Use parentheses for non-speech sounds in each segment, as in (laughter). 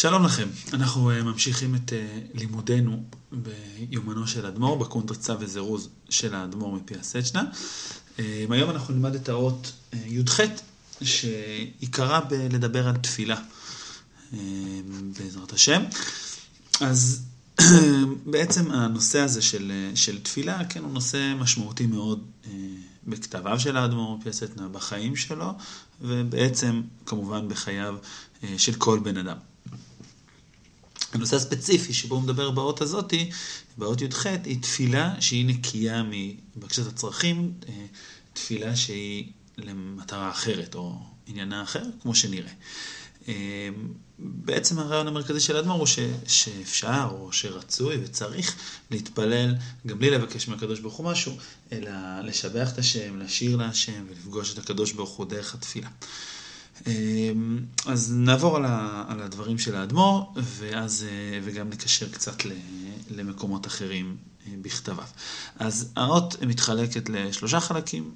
שלום לכם, אנחנו uh, ממשיכים את uh, לימודנו ביומנו של אדמו"ר, בקונטרצה וזירוז של האדמו"ר מפי הסצ'נה. Uh, היום אנחנו נלמד את האות י"ח, שעיקרה בלדבר על תפילה, בעזרת השם. אז (clears throat) בעצם הנושא הזה של, של תפילה, כן, הוא נושא משמעותי מאוד בכתביו של האדמו"ר מפי הסצ'נה, בחיים שלו, ובעצם כמובן בחייו של כל בן אדם. הנושא הספציפי שבו הוא מדבר באות הזאתי, באות י"ח, היא תפילה שהיא נקייה מבקשת הצרכים, אה, תפילה שהיא למטרה אחרת או עניינה אחר, כמו שנראה. אה, בעצם הרעיון המרכזי של האדמו"ר הוא ש, שאפשר או שרצוי וצריך להתפלל גם בלי לבקש מהקדוש ברוך הוא משהו, אלא לשבח את השם, לשיר להשם ולפגוש את הקדוש ברוך הוא דרך התפילה. אמ, אז נעבור על הדברים של האדמו"ר, ואז, אה, וגם נקשר קצת למקומות אחרים אה, בכתביו. אז האות מתחלקת לשלושה חלקים.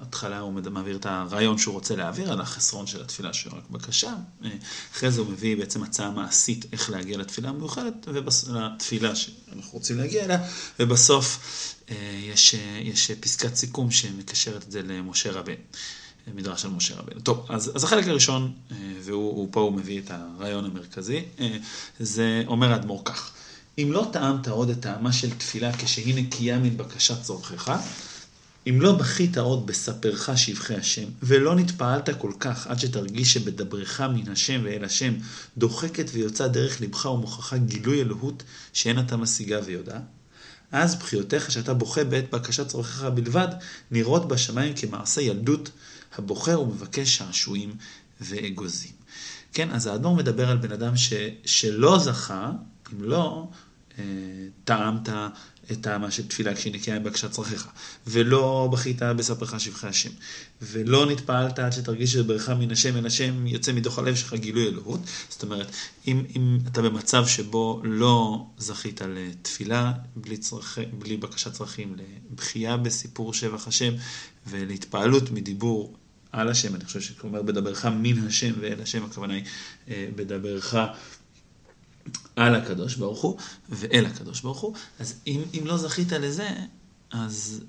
ההתחלה הוא מעביר את הרעיון שהוא רוצה להעביר על החסרון של התפילה שהוא רק בקשה. אה, אחרי זה הוא מביא בעצם הצעה מעשית איך להגיע לתפילה המיוחדת, לתפילה שאנחנו רוצים להגיע אליה, ובסוף יש, יש פסקת סיכום שמקשרת את זה למשה רבנו. מדרש של משה רבנו. טוב, אז, אז החלק הראשון, אה, ופה הוא מביא את הרעיון המרכזי, אה, זה אומר האדמו"ר כך: אם לא טעמת עוד את טעמה של תפילה כשהיא נקייה מבקשת צורכך, אם לא בכית עוד בספרך שבחי השם, ולא נתפעלת כל כך עד שתרגיש שבדברך מן השם ואל השם דוחקת ויוצא דרך לבך ומוכחה גילוי אלוהות שאין אתה משיגה ויודעה, אז בחיותיך שאתה בוכה בעת בקשת צורכך בלבד, נראות בשמיים כמעשה ילדות הבוחר ומבקש שעשועים ואגוזים. כן, אז האדמו"ר מדבר על בן אדם ש, שלא זכה, אם לא אה, טעמת טעמה של תפילה כשהיא נקייה עם בקשת צרכיך, ולא בכית בספרך שבחי השם, ולא נתפעלת עד שתרגיש שברך מן השם אל השם יוצא מתוך הלב שלך גילוי אלוהות. זאת אומרת, אם, אם אתה במצב שבו לא זכית לתפילה בלי, צרכ... בלי בקשת צרכים, לבכייה בסיפור שבח השם ולהתפעלות מדיבור על השם, אני חושב שאומר בדברך מן השם ואל השם, הכוונה היא אה, בדברך על הקדוש ברוך הוא ואל הקדוש ברוך הוא, אז אם, אם לא זכית לזה, אז,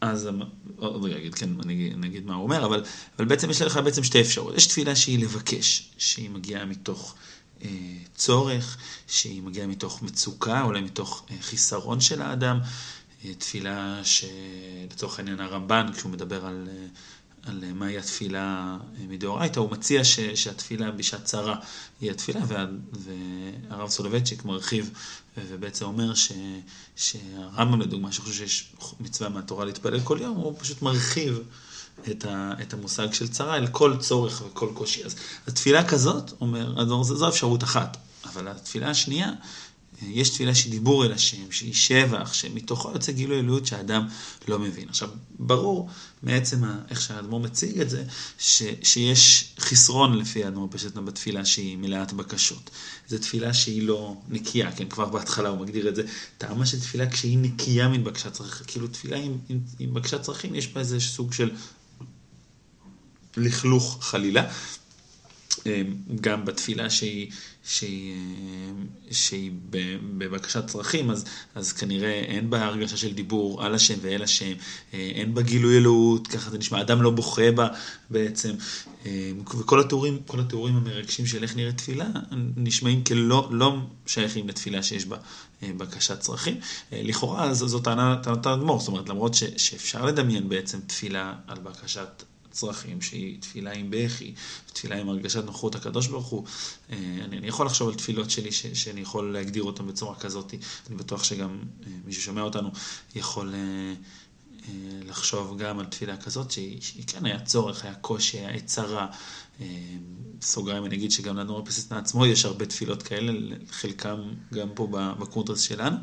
אז עוד רגע אגיד, כן, אני, אני אגיד מה הוא אומר, אבל, אבל בעצם יש לך בעצם שתי אפשרויות. יש תפילה שהיא לבקש, שהיא מגיעה מתוך אה, צורך, שהיא מגיעה מתוך מצוקה, אולי מתוך אה, חיסרון של האדם. אה, תפילה שלצורך העניין הרמב"ן, כשהוא מדבר על... אה, על מהי התפילה אה, מדאורייתא, הוא מציע ש, שהתפילה בשעת צרה היא התפילה, וה, והרב סולובייצ'יק מרחיב ובעצם אומר ש, שהרמב"ם לדוגמה, שחושב שיש מצווה מהתורה להתפלל כל יום, הוא פשוט מרחיב את, ה, את המושג של צרה אל כל צורך וכל קושי. אז התפילה כזאת, אומר, זו אפשרות אחת, אבל התפילה השנייה יש תפילה שהיא דיבור אל השם, שהיא שבח, שמתוכו יוצא גילוי אלוהות שהאדם לא מבין. עכשיו, ברור מעצם איך שהאדמו"ר מציג את זה, ש, שיש חסרון לפי האדמו"ר פשוט בתפילה שהיא מלאת בקשות. זו תפילה שהיא לא נקייה, כן, כבר בהתחלה הוא מגדיר את זה. טעמה של תפילה כשהיא נקייה מבקשת צרכים, כאילו תפילה עם, עם, עם בקשת צרכים, יש בה איזה סוג של לכלוך חלילה. אמ, גם בתפילה שהיא, שהיא, אמ, שהיא בבקשת צרכים, אז, אז כנראה אין בה הרגשה של דיבור על השם ואל השם, אה, אין בה גילוי אלוהות, ככה זה נשמע, אדם לא בוכה בה בעצם. וכל התיאורים, כל התיאורים המרגשים של איך נראית תפילה, נשמעים כלא לא שייכים לתפילה שיש בה אה, בקשת צרכים. אה, לכאורה זו טענת האדמו"ר, זאת אומרת, למרות ש, שאפשר לדמיין בעצם תפילה על בקשת צרכים, שהיא תפילה עם בכי, תפילה עם הרגשת נוחות הקדוש ברוך הוא. אה, אני, אני יכול לחשוב על תפילות שלי ש, שאני יכול להגדיר אותן בצורה כזאת, אני בטוח שגם אה, מי ששומע אותנו יכול אה, לחשוב גם על תפילה כזאת, שהיא, שהיא כן היה צורך, היה קושי, היה צרה. סוגריים אני אגיד שגם לאדמו"ר אפיסטן עצמו יש הרבה תפילות כאלה, חלקם גם פה בקונטרס שלנו.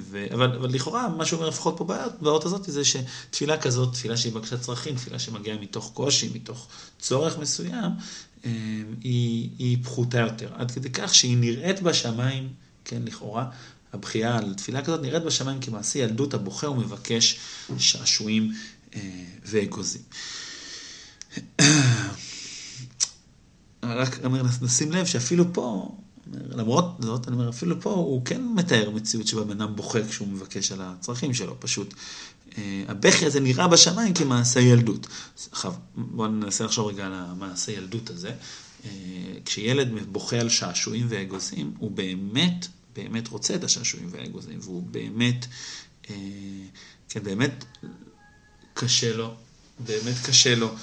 ו, אבל, אבל לכאורה, מה שאומר לפחות פה באות הזאת, זה שתפילה כזאת, תפילה שהיא בקשת צרכים, תפילה שמגיעה מתוך קושי, מתוך צורך מסוים, היא, היא פחותה יותר. עד כדי כך שהיא נראית בשמיים, כן, לכאורה, הבכייה על תפילה כזאת נראית בשמיים כמעשה ילדות הבוכה ומבקש שעשועים אה, ואגוזים. (clears throat) רק אומר, נשים לב שאפילו פה, למרות זאת, אני אומר, אפילו פה הוא כן מתאר מציאות שבה בן אדם בוכה כשהוא מבקש על הצרכים שלו, פשוט. אה, הבכי הזה נראה בשמיים כמעשה ילדות. עכשיו, בואו ננסה לחשוב רגע על המעשה ילדות הזה. אה, כשילד בוכה על שעשועים ואגוזים, הוא באמת, באמת רוצה את השעשועים והאגוזים, והוא באמת, אה, כן, באמת קשה לו, באמת קשה לו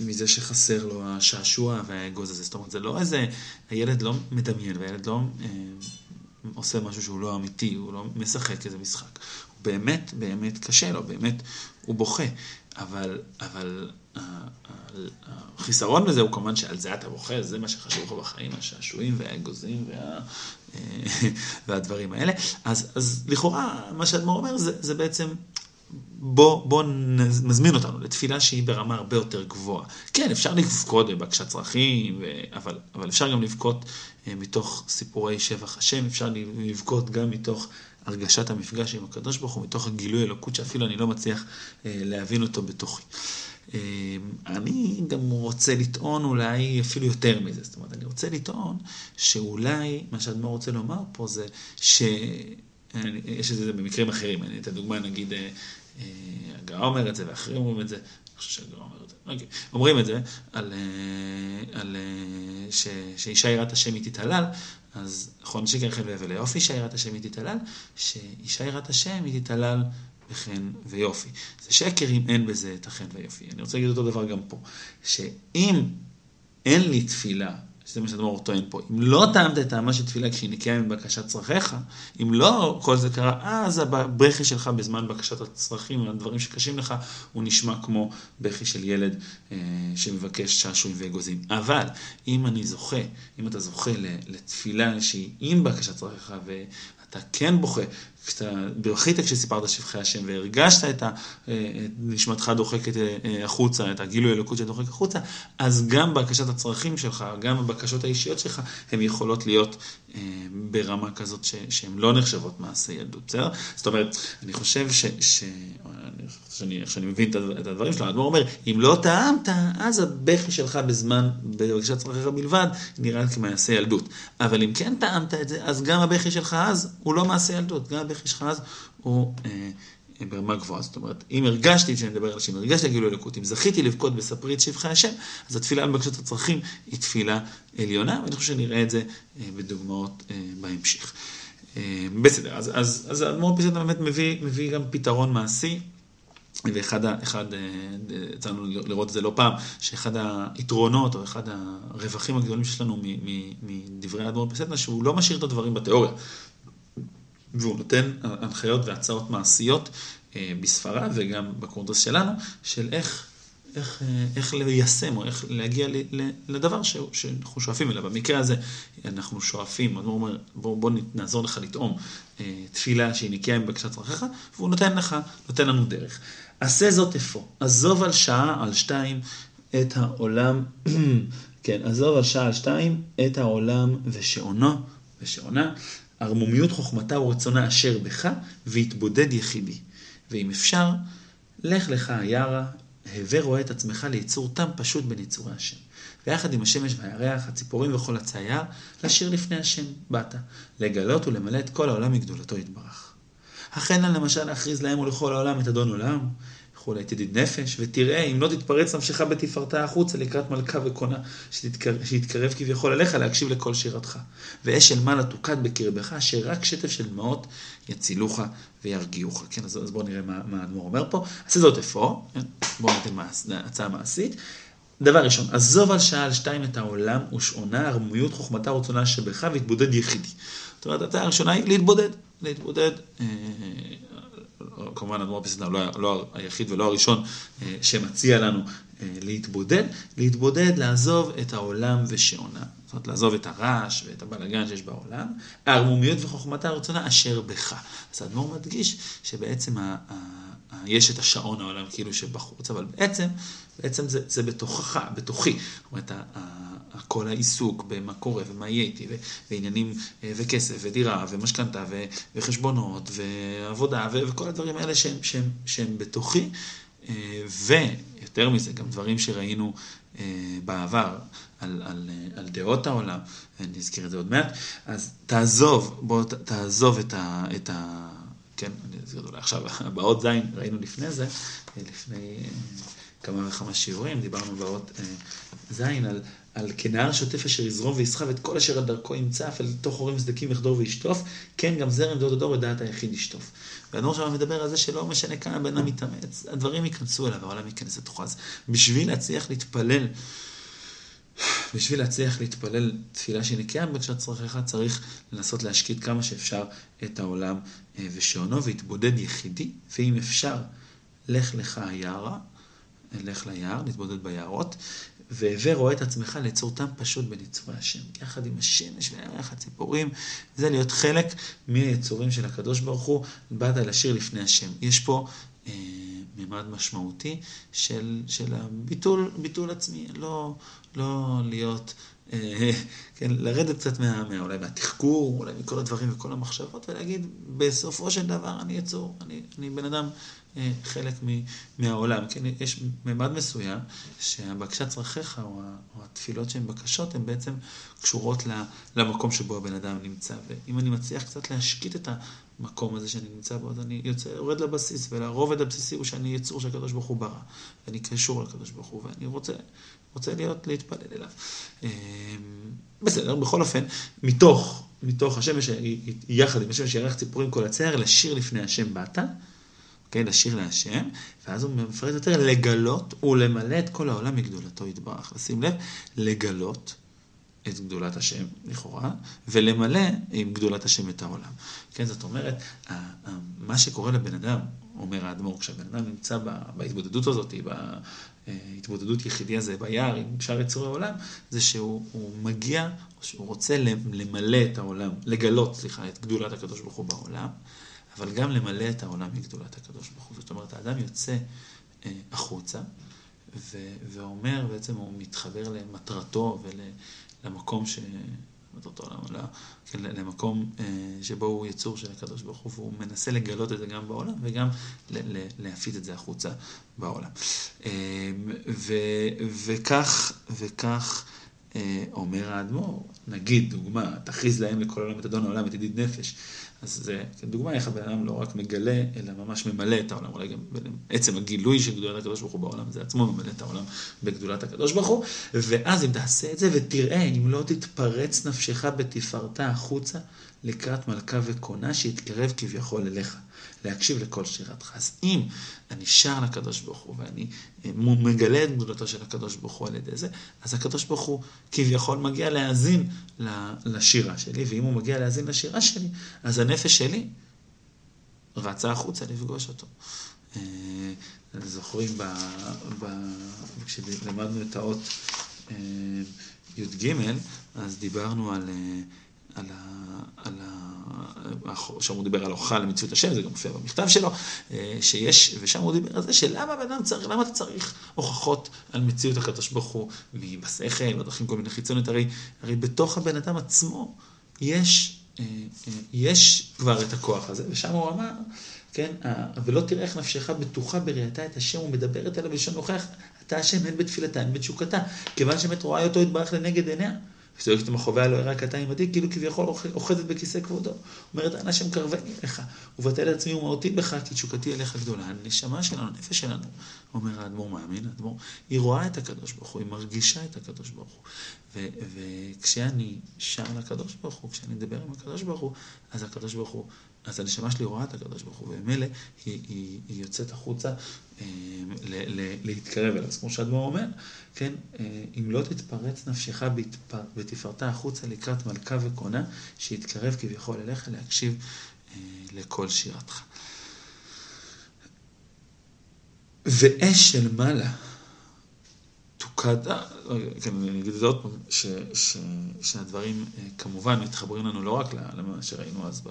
מזה שחסר לו השעשוע והאגוז הזה. זאת אומרת, זה לא איזה, הילד לא מדמיין, והילד לא אה, עושה משהו שהוא לא אמיתי, הוא לא משחק איזה משחק. הוא באמת, באמת קשה לו, באמת, הוא בוכה. אבל, אבל החיסרון בזה הוא כמובן שעל זה אתה בוכה, זה מה שחשוב לך בחיים, השעשועים והאגוזים וה, (laughs) והדברים האלה. אז, אז לכאורה, מה שאדמו"ר אומר זה, זה בעצם בוא, בוא נזמין אותנו לתפילה שהיא ברמה הרבה יותר גבוהה. כן, אפשר לבכות בבקשת צרכים, ו... אבל, אבל אפשר גם לבכות אה, מתוך סיפורי שבח השם, אפשר לבכות גם מתוך הרגשת המפגש עם הקדוש ברוך הוא, מתוך הגילוי אלוקות שאפילו אני לא מצליח אה, להבין אותו בתוכי. אה, אני גם רוצה לטעון אולי אפילו יותר מזה, זאת אומרת, אני רוצה לטעון שאולי מה שאדמו"ר רוצה לומר פה זה ש... יש את זה במקרים אחרים, אני אתן דוגמה, נגיד, הגר"א אומר את זה, ואחרים אומרים את זה, אני חושב שהגר"א אומר את זה, אוקיי. אומרים את זה על, אה, על אה, ש, שאישה יראת השם היא תתהלל, אז נכון שכן חן ויבל ליופי, אישה יראת השם היא תתהלל, שאישה יראת השם היא תתהלל בחן ויופי. זה שקר אם אין בזה את החן ויופי. אני רוצה להגיד אותו דבר גם פה, שאם אין לי תפילה שזה מה שאדמו"ר טוען פה, אם לא טעמת את טעמה של תפילה כשהיא נקייה מבקשת צרכיך, אם לא כל זה קרה, אז הבכי שלך בזמן בקשת הצרכים, הדברים שקשים לך, הוא נשמע כמו בכי של ילד אה, שמבקש שעשועים ואגוזים. אבל אם אני זוכה, אם אתה זוכה לתפילה שהיא עם בקשת צרכיך, ואתה כן בוכה, כשאתה בכית כשסיפרת שבחי השם והרגשת את אה, נשמתך דוחקת אה, החוצה, את הגילוי אלוקות שדוחק החוצה, אז גם בקשת הצרכים שלך, גם הבקשות האישיות שלך, הן יכולות להיות אה, ברמה כזאת שהן לא נחשבות מעשה ילדות, בסדר? זאת אומרת, אני חושב ש... ש... שאני, שאני מבין את הדברים שלו, האדמו"ר אומר, אם לא טעמת, אז הבכי שלך בזמן, בבקשת צרכיך בלבד, נראה כמעשה ילדות. אבל אם כן טעמת את זה, אז גם הבכי שלך אז הוא לא מעשה ילדות, גם הבכי שלך אז הוא אה, ברמה גבוהה. זאת אומרת, אם הרגשתי, כשאני מדבר על השם, הרגשתי גילוי אלוקות, אם זכיתי לבכות בספרי את שבחי השם, אז התפילה בבקשת הצרכים היא תפילה עליונה, ואני חושב שנראה את זה אה, בדוגמאות אה, בהמשך. אה, בסדר, אז, אז, אז האדמו"ר פיסטה באמת מביא, מביא גם פתרון מעשי. ואחד, אחד, יצא לנו לראות את זה לא פעם, שאחד היתרונות או אחד הרווחים הגדולים שיש לנו מדברי האדמו"ר פסטנה, שהוא לא משאיר את הדברים בתיאוריה. והוא נותן הנחיות והצעות מעשיות אה, בספרד וגם בקונטרס שלנו, של איך, איך, אה, איך ליישם או איך להגיע לדבר שאנחנו שואפים אליו. במקרה הזה אנחנו שואפים, הוא אומר, בוא, בוא נעזור לך לטעום אה, תפילה שהיא נקייה מבקשת צרכיך, והוא נותן לך, נותן לנו דרך. עשה זאת אפוא, עזוב על שעה, על שתיים, את העולם, (clears throat) כן, עזוב על שעה, על שתיים, את העולם ושעונו, ושעונה, ערמומיות חוכמתה ורצונה אשר בך, והתבודד יחידי. ואם אפשר, לך לך היערה, הווה רואה את עצמך ליצור תם פשוט בין יצורי השם. ויחד עם השמש והירח, הציפורים וכל עצי היער, לשיר לפני השם באת, לגלות ולמלא את כל העולם מגדולתו יתברך. אכן למשל להכריז להם ולכל העולם את אדון עולם, וכולי, תדיד נפש, ותראה אם לא תתפרץ נפשך בתפארתה החוצה לקראת מלכה וקונה, שיתקרב כביכול אליך להקשיב לכל שירתך. ואש של מעלה תוקד בקרבך, אשר רק שטף של דמעות יצילוך וירגיעוך. כן, אז, אז בואו נראה מה, מה האדמו"ר אומר פה. עשה זאת אפוא, כן? בואו ניתן מעש, הצעה מעשית. דבר ראשון, עזוב על שעה על שתיים את העולם ושעונה, ערמומיות חוכמתה ורצונה שבך והתבודד יחידי. זאת אומרת, הצעה הראשונה היא להתבודד, להתבודד. אה, כמובן אדמו"ר פסטנר לא, לא היחיד ולא הראשון אה, שמציע לנו אה, להתבודד, להתבודד, לעזוב את העולם ושעונה. זאת אומרת, לעזוב את הרעש ואת הבלגן שיש בעולם, הערמומיות וחוכמתה הרצונה אשר בך. אז האדמו"ר מדגיש שבעצם ה, יש את השעון העולם כאילו שבחוץ, אבל בעצם, בעצם זה, זה בתוכך, בתוכי. זאת אומרת, כל העיסוק במה קורה ומה יהיה איתי, ועניינים אה, וכסף ודירה ומשכנתה וחשבונות ועבודה וכל הדברים האלה שהם, שהם, שהם בתוכי, אה, ויותר מזה, גם דברים שראינו בעבר על, על, על דעות העולם, אני אזכיר את זה עוד מעט, אז תעזוב, בוא תעזוב את ה... את ה כן, אני אזכיר את זה עכשיו, (laughs) באות זין ראינו לפני זה, לפני כמה וכמה שיעורים, דיברנו באות זין על, על כנהר שוטף אשר יזרום ויסחב את כל אשר על דרכו ימצא, אף אל תוך הורים סדקים יחדור וישטוף, כן גם זרם דור דור לדעת היחיד ישטוף. והאדמו"ר שם מדבר על זה שלא משנה כמה בן אדם מתאמץ, הדברים ייכנסו אליו, העולם ייכנס לתוכו. אז בשביל להצליח להתפלל, בשביל להצליח להתפלל תפילה שנקייה בקשת צרכיך, צריך לנסות להשקיט כמה שאפשר את העולם אה, ושעונו, והתבודד יחידי, ואם אפשר, לך לך היערה, לך ליער, נתבודד ביערות, והווה רואה את עצמך ליצורתם פשוט בניצורי השם, יחד עם השמש והירח, הציפורים, זה להיות חלק מהיצורים של הקדוש ברוך הוא, באת לשיר לפני השם. יש פה אה, מימד משמעותי של, של הביטול ביטול עצמי, לא, לא להיות, כן, לרדת קצת מה, מה, אולי מהתחקור, אולי מכל הדברים וכל המחשבות, ולהגיד, בסופו של דבר אני יצור, אני, אני בן אדם אה, חלק מהעולם. כן, יש ממד מסוים שהבקשת צרכיך, או התפילות שהן בקשות, הן בעצם קשורות למקום שבו הבן אדם נמצא. ואם אני מצליח קצת להשקיט את המקום הזה שאני נמצא בו, אז אני יוצא, יורד לבסיס, והרובד הבסיסי הוא שאני יצור שהקדוש ברוך הוא ברא, ואני קשור לקדוש ברוך הוא, ואני רוצה, רוצה להיות, להתפלל אליו. אה, בסדר, בכל אופן, מתוך, מתוך השמש, יחד עם השמש שירח ציפורים כל הצער, לשיר לפני השם באת. כן, לשיר להשם, ואז הוא מפרט יותר לגלות ולמלא את כל העולם מגדולתו יתברך. ושים לב, לגלות את גדולת השם, לכאורה, ולמלא עם גדולת השם את העולם. כן, זאת אומרת, מה שקורה לבן אדם, אומר האדמו"ר, כשהבן אדם נמצא בהתבודדות הזאת, בהתבודדות יחידי הזה ביער עם שאר יצורי העולם, זה שהוא מגיע, שהוא רוצה למלא את העולם, לגלות, סליחה, את גדולת הקדוש ברוך הוא בעולם. אבל גם למלא את העולם מגדולת הקדוש ברוך הוא. זאת אומרת, האדם יוצא אה, החוצה, ואומר, בעצם הוא מתחבר למטרתו ולמקום ש... לא, כן, למקום אה, שבו הוא יצור של הקדוש ברוך הוא, והוא מנסה לגלות את זה גם בעולם וגם ל- ל- להפיץ את זה החוצה בעולם. אה, ו- וכך, וכך אה, אומר האדמו"ר, נגיד, דוגמה, תכריז להם לכל העולם את אדון העולם, את ידיד נפש. אז זה דוגמה איך הבן אדם לא רק מגלה, אלא ממש ממלא את העולם. אולי גם עצם הגילוי של גדולת הקדוש ברוך הוא בעולם, זה עצמו ממלא את העולם בגדולת הקדוש ברוך הוא. ואז אם תעשה את זה ותראה, אם לא תתפרץ נפשך בתפארתה החוצה לקראת מלכה וקונה, שיתקרב כביכול אליך. להקשיב לכל שירתך. אז אם אני שר לקדוש ברוך הוא ואני אה, מגלה את גדולתו של הקדוש ברוך הוא על ידי זה, אז הקדוש ברוך הוא כביכול מגיע להאזין לשירה שלי, ואם הוא מגיע להאזין לשירה שלי, אז הנפש שלי רצה החוצה לפגוש אותו. אה, זוכרים, ב, ב, כשלמדנו את האות אה, י"ג, אז דיברנו על... על ה... על ה... שם הוא דיבר על הוכחה למציאות השם, זה גם מופיע במכתב שלו, אה, שיש, ושם הוא דיבר על זה שלמה בן אדם צריך, למה אתה צריך הוכחות על מציאות הקדוש ברוך הוא, בשכל, בדרכים כל מיני חיצוניות, הרי, הרי בתוך הבן אדם עצמו יש, אה, אה, יש כבר את הכוח הזה, ושם הוא אמר, כן, ולא תראה איך נפשך בטוחה בראייתה את השם ומדברת אליו בלשון נוכח, אתה השם הן בתפילתה הן בתשוקתה, כיוון שבאמת רואה אותו יתברך לנגד עיניה. וזועקת עם החובה לא ירק אתה עמדי, כאילו כביכול אוחזת בכיסא כבודו. אומרת, אנא שם קרבני לך, ובטל עצמי ומהותי בך, כי תשוקתי אליך גדולה. הנשמה שלנו, הנפש שלנו, אומר האדמו"ר מאמין, האדמו"ר, היא רואה את הקדוש ברוך הוא, היא מרגישה את הקדוש ברוך הוא. וכשאני שר לקדוש ברוך הוא, כשאני מדבר עם הקדוש ברוך הוא, אז הקדוש ברוך הוא אז הנשמה שלי רואה את הקדוש ברוך הוא, וממילא היא, היא, היא יוצאת החוצה להתקרב אליו. אז כמו שאדמו"ר אומר, כן, אה, אם לא תתפרץ נפשך בתפארתה החוצה לקראת מלכה וקונה, שיתקרב כביכול אליך להקשיב אה, לכל שירתך. ואש של מעלה תוקד, אה, כן, אני אגיד את זה עוד פעם, שהדברים אה, כמובן מתחברים לנו לא רק למה שראינו אז ב...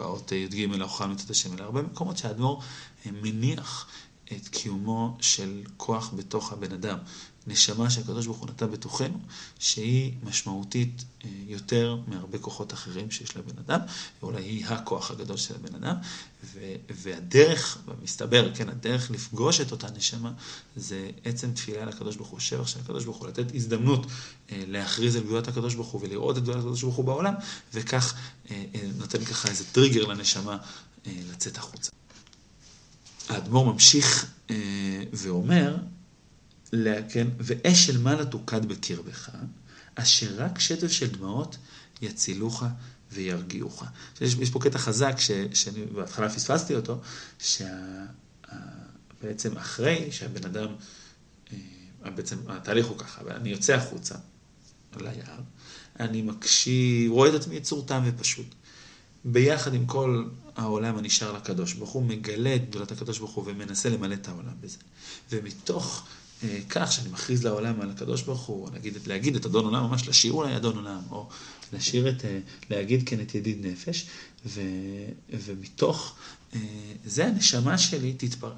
באות י"ג ההוכחה מצד השם, אלא הרבה מקומות שהאדמו"ר אה, מניח את קיומו של כוח בתוך הבן אדם, נשמה שהקדוש ברוך הוא נתן בתוכנו, שהיא משמעותית אה, יותר מהרבה כוחות אחרים שיש לבן אדם, ואולי היא הכוח הגדול של הבן אדם, והדרך, במסתבר, כן, הדרך לפגוש את אותה נשמה, זה עצם תפילה לקדוש ברוך הוא, שבח של הקדוש ברוך הוא, לתת הזדמנות אה, להכריז על גדולת הקדוש ברוך הוא ולראות את גדולת הקדוש ברוך הוא בעולם, וכך אה, נותן ככה איזה טריגר לנשמה לצאת החוצה. האדמו"ר ממשיך ואומר, כן, ואש של מעלה תוקד בקרבך, אשר רק שטף של דמעות יצילוך וירגיעוך. יש, יש פה קטע חזק, ש, שאני בהתחלה פספסתי אותו, שבעצם אחרי שהבן אדם, אה, בעצם התהליך הוא ככה, ואני יוצא החוצה ליער, אני מקשיב, רואה את עצמי יצור טעם ופשוט. ביחד עם כל העולם הנשאר לקדוש ברוך הוא, מגלה את גדולת הקדוש ברוך הוא ומנסה למלא את העולם בזה. ומתוך כך שאני מכריז לעולם על הקדוש ברוך הוא, להגיד, להגיד את אדון עולם, ממש לשיר אולי אדון עולם, או לשיר את, אה, להגיד כן את ידיד נפש, ו, ומתוך אה, זה הנשמה שלי תתפר...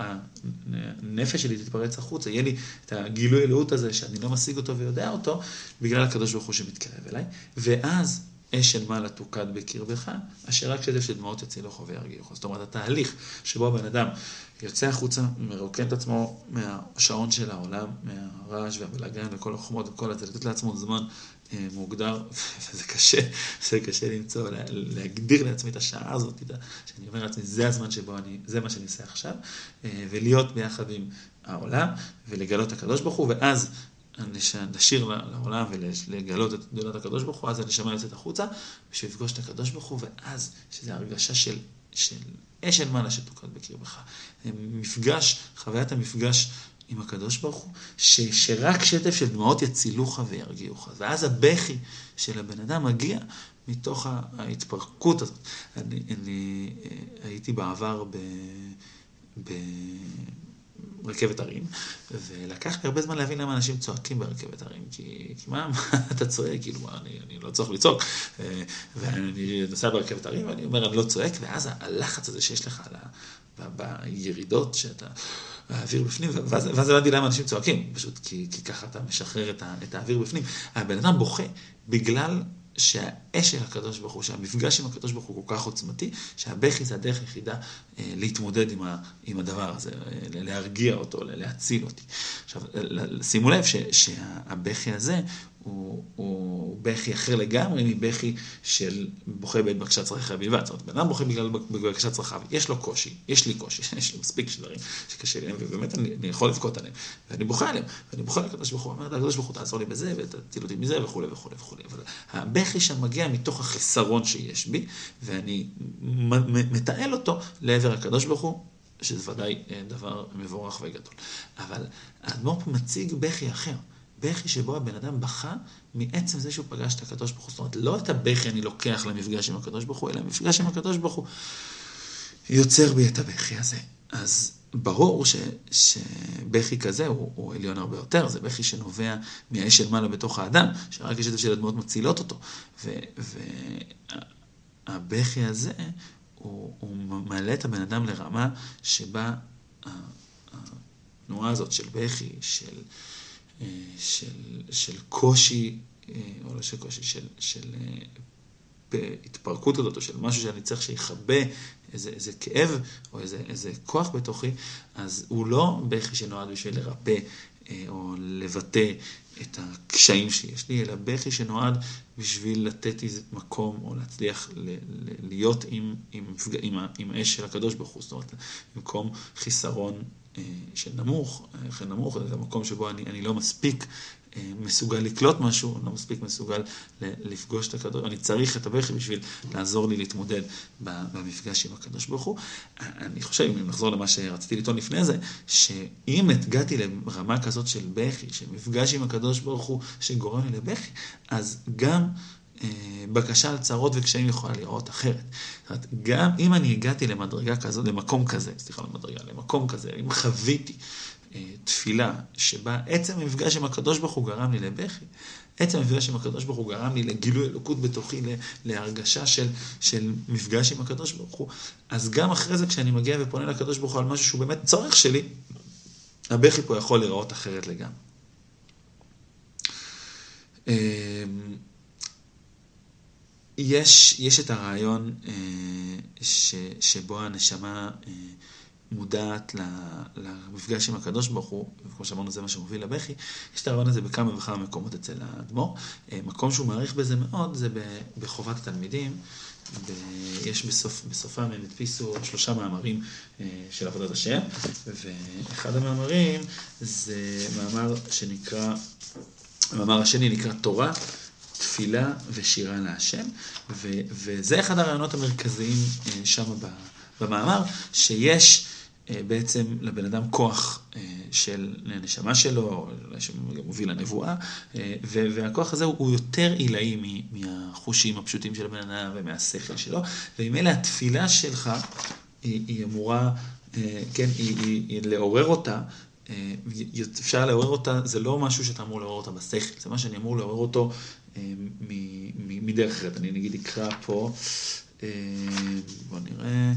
הנפש שלי תתפרץ החוצה, יהיה לי את הגילוי אלוהות הזה שאני לא משיג אותו ויודע אותו, בגלל הקדוש ברוך הוא שמתקרב אליי, ואז אש מעלה תוקד בקרבך, אשר רק שטף של דמעות יצילוך וירגיעוך. זאת אומרת, התהליך שבו הבן אדם יוצא החוצה, מרוקן את עצמו מהשעון של העולם, מהרעש והבלאגן וכל החומות וכל הזה, לתת לעצמו זמן אה, מוגדר, (laughs) וזה קשה, זה קשה למצוא, לה, להגדיר לעצמי את השעה הזאת, שאני אומר לעצמי, זה הזמן שבו אני, זה מה שאני אעשה עכשיו, אה, ולהיות ביחד עם העולם, ולגלות הקדוש ברוך הוא, ואז לשיר לעולם ולגלות את גדולת הקדוש ברוך הוא, אז הנשמה יוצאת החוצה, בשביל לפגוש את הקדוש ברוך הוא, ואז, שזו הרגשה של, של אש אל מעלה שתוקד בקרבך. מפגש, חוויית המפגש עם הקדוש ברוך הוא, ש, שרק שטף של דמעות יצילוך וירגיעוך. ואז הבכי של הבן אדם מגיע מתוך ההתפרקות הזאת. אני, אני אה, הייתי בעבר ב... ב רכבת הרים, ולקח לי הרבה זמן להבין למה אנשים צועקים ברכבת הרים, כי, כי מה, מה אתה צועק, כאילו, אני, אני לא צריך לצעוק, אה, ואני נוסע ברכבת הרים, ואני אומר, אני לא צועק, ואז הלחץ הזה שיש לך על ה... בירידות, שאתה, האוויר בפנים, ואז, ואז הבנתי למה אנשים צועקים, פשוט כי, כי ככה אתה משחרר את, ה, את האוויר בפנים. הבן אדם בוכה בגלל שהאש של הקדוש ברוך הוא, שהמפגש עם הקדוש ברוך הוא כל כך עוצמתי, שהבכי זה הדרך היחידה אה, להתמודד עם, ה, עם הדבר הזה, אה, להרגיע אותו, להציל אותי. עכשיו, שימו לב שהבכי הזה הוא, הוא בכי אחר לגמרי מבכי של בוכה בעת בקשת צרכיו בלבד. זאת אומרת, בן אדם בוכה בגלל בקשת צרכיו, יש לו קושי, יש לי קושי, (laughs) יש לי מספיק דברים שקשה לי, ובאמת אני, אני יכול לבכות עליהם, ואני בוכה עליהם, ואני בוכה לקדוש ברוך הוא, אומר לקדוש ברוך הוא תעזור לי בזה, ותציל אותי מזה, וכולי וכולי וכולי. אבל הבכי שם מגיע מתוך החסרון שיש בי, ואני מתעל אותו לעבר הקדוש ברוך הוא. שזה ודאי אה, דבר מבורך וגדול. אבל האדמו"ר פה מציג בכי אחר. בכי שבו הבן אדם בכה מעצם זה שהוא פגש את הקדוש ברוך הוא. זאת אומרת, לא את הבכי אני לוקח למפגש עם הקדוש ברוך הוא, אלא המפגש עם הקדוש ברוך הוא יוצר בי את הבכי הזה. אז ברור ש, שבכי כזה הוא, הוא עליון הרבה יותר, זה בכי שנובע מהאש של מעלה בתוך האדם, שרק זה של הדמעות מצילות אותו. והבכי הזה, הוא, הוא מעלה את הבן אדם לרמה שבה התנועה הזאת של בכי, של... אה, של, של קושי, אה, או לא של קושי, של, של אה, התפרקות כזאת, או של משהו שאני צריך שיכבה איזה, איזה כאב, או איזה, איזה כוח בתוכי, אז הוא לא בכי שנועד בשביל לרפא או לבטא את הקשיים שיש לי, אלא בכי שנועד בשביל לתת איזה מקום, או להצליח ל, ל, להיות עם, עם, עם, עם האש של הקדוש ברוך הוא, זאת אומרת, במקום חיסרון אה, של נמוך, לכן נמוך זה המקום שבו אני, אני לא מספיק אה, מסוגל לקלוט משהו, אני לא מספיק מסוגל לפגוש את הקדוש, אני צריך את הבכי בשביל לעזור לי להתמודד במפגש עם הקדוש ברוך הוא. אני חושב, אם נחזור למה שרציתי לטעון לפני זה, שאם הגעתי לרמה כזאת של בכי, של מפגש עם הקדוש ברוך הוא שגורם לי לבכי, אז גם אה, בקשה על צרות וקשיים יכולה לראות אחרת. זאת אומרת, גם אם אני הגעתי למדרגה כזאת, למקום כזה, סליחה, למדרגה, למקום כזה, אם חוויתי אה, תפילה שבה עצם המפגש עם הקדוש ברוך הוא גרם לי לבכי, עצם המפגש עם הקדוש ברוך הוא גרם לי לגילוי אלוקות בתוכי, להרגשה של, של מפגש עם הקדוש ברוך הוא, אז גם אחרי זה כשאני מגיע ופונה לקדוש ברוך הוא על משהו שהוא באמת צורך שלי, הבכי פה יכול להיראות אחרת לגמרי. יש, יש את הרעיון ש, שבו הנשמה מודעת למפגש עם הקדוש ברוך הוא, וכמו שאמרנו זה מה שמוביל לבכי, יש את הרעיון הזה בכמה וכמה מקומות אצל האדמו"ר. מקום שהוא מעריך בזה מאוד זה בחובת התלמידים. יש בסוף, בסופם הם הדפיסו שלושה מאמרים של עבודת השם, ואחד המאמרים זה מאמר שנקרא, המאמר השני נקרא תורה, תפילה ושירה להשם, וזה אחד הרעיונות המרכזיים שם במאמר, שיש בעצם לבן אדם כוח של הנשמה שלו, שמוביל לנבואה, והכוח הזה הוא יותר עילאי מהחושים הפשוטים של הבן אדם ומהשכל שלו, ועם אלה התפילה שלך היא אמורה, כן, היא, היא, היא לעורר אותה. אפשר לעורר אותה, זה לא משהו שאתה אמור לעורר אותה בשכל, זה מה שאני אמור לעורר אותו מדרך אחרת. אני נגיד אקרא פה, בוא נראה.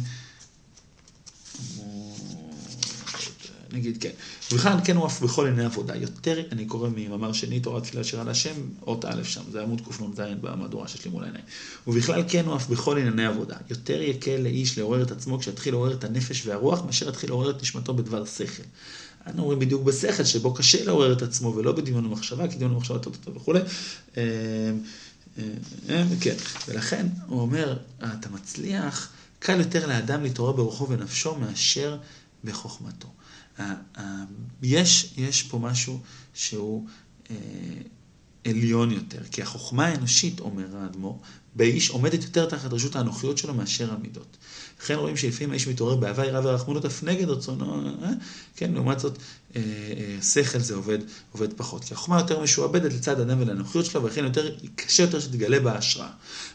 נגיד כן. ובכלל כן הוא אף בכל עיני עבודה. יותר, אני קורא ממאמר שני, תורת תפילה שירה להשם, אות א' שם, זה עמוד קנ"ז במהדורה שיש לי מול העיניים. ובכלל כן הוא אף בכל ענייני עבודה. יותר יקל לאיש לעורר את עצמו כשיתחיל לעורר את הנפש והרוח, מאשר יתחיל לעורר את נשמתו בדבר שכל. אנו אומרים בדיוק בשכל, שבו קשה לעורר את עצמו ולא בדמיון ומחשבה, כי דמיון ומחשבה טוב טוב וכולי. כן, ולכן הוא אומר, אתה מצליח, קל יותר לאדם להתעורר ברוחו ונפשו מאשר בחוכמתו. יש, יש פה משהו שהוא אה, עליון יותר, כי החוכמה האנושית, אומר האדמו"ר, באיש עומדת יותר תחת רשות האנוכיות שלו מאשר המידות. לכן רואים שלפעמים האיש מתעורר באהבה, יראה ורחמנות אף נגד רצונו, אה? כן, לעומת זאת, אה, אה, שכל זה עובד, עובד פחות. כי החוכמה יותר משועבדת לצד האדם ולאנוכיות שלו, ולכן יותר, קשה יותר שתגלה בה השראה.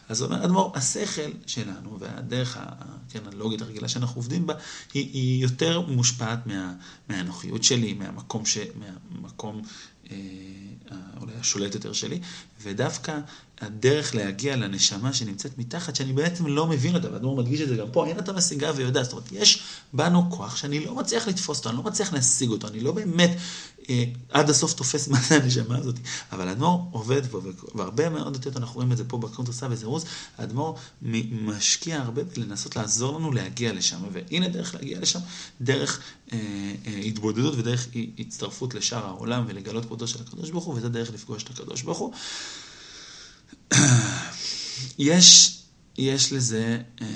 אז אומר אדמו"ר, השכל שלנו, והדרך כן, הלוגית הרגילה שאנחנו עובדים בה, היא, היא יותר מושפעת מה, מהאנוכיות שלי, מהמקום, ש, מהמקום אה, אולי השולט יותר שלי, ודווקא הדרך להגיע לנשמה שנמצאת מתחת, שאני בעצם לא מבין אותה, ואדמו"ר מדגיש את זה גם פה, אין אתה משיגה ויודע, זאת אומרת, יש בנו כוח שאני לא מצליח לתפוס אותו, אני לא מצליח להשיג אותו, אני לא באמת אה, עד הסוף תופס מה זה הנשמה הזאת, אבל האדמו"ר עובד פה, והרבה מאוד יותר, אנחנו רואים את זה פה בקונטרסה וזירוז, האדמו"ר משקיע הרבה בלנסות לעזור לנו להגיע לשם, והנה דרך להגיע לשם, דרך אה, אה, התבודדות ודרך הצטרפות לשאר העולם ולגלות כבודו של הקדוש ברוך הוא, וזה דרך לפגוש את הקדוש ברוך הוא. יש, יש לזה, אה,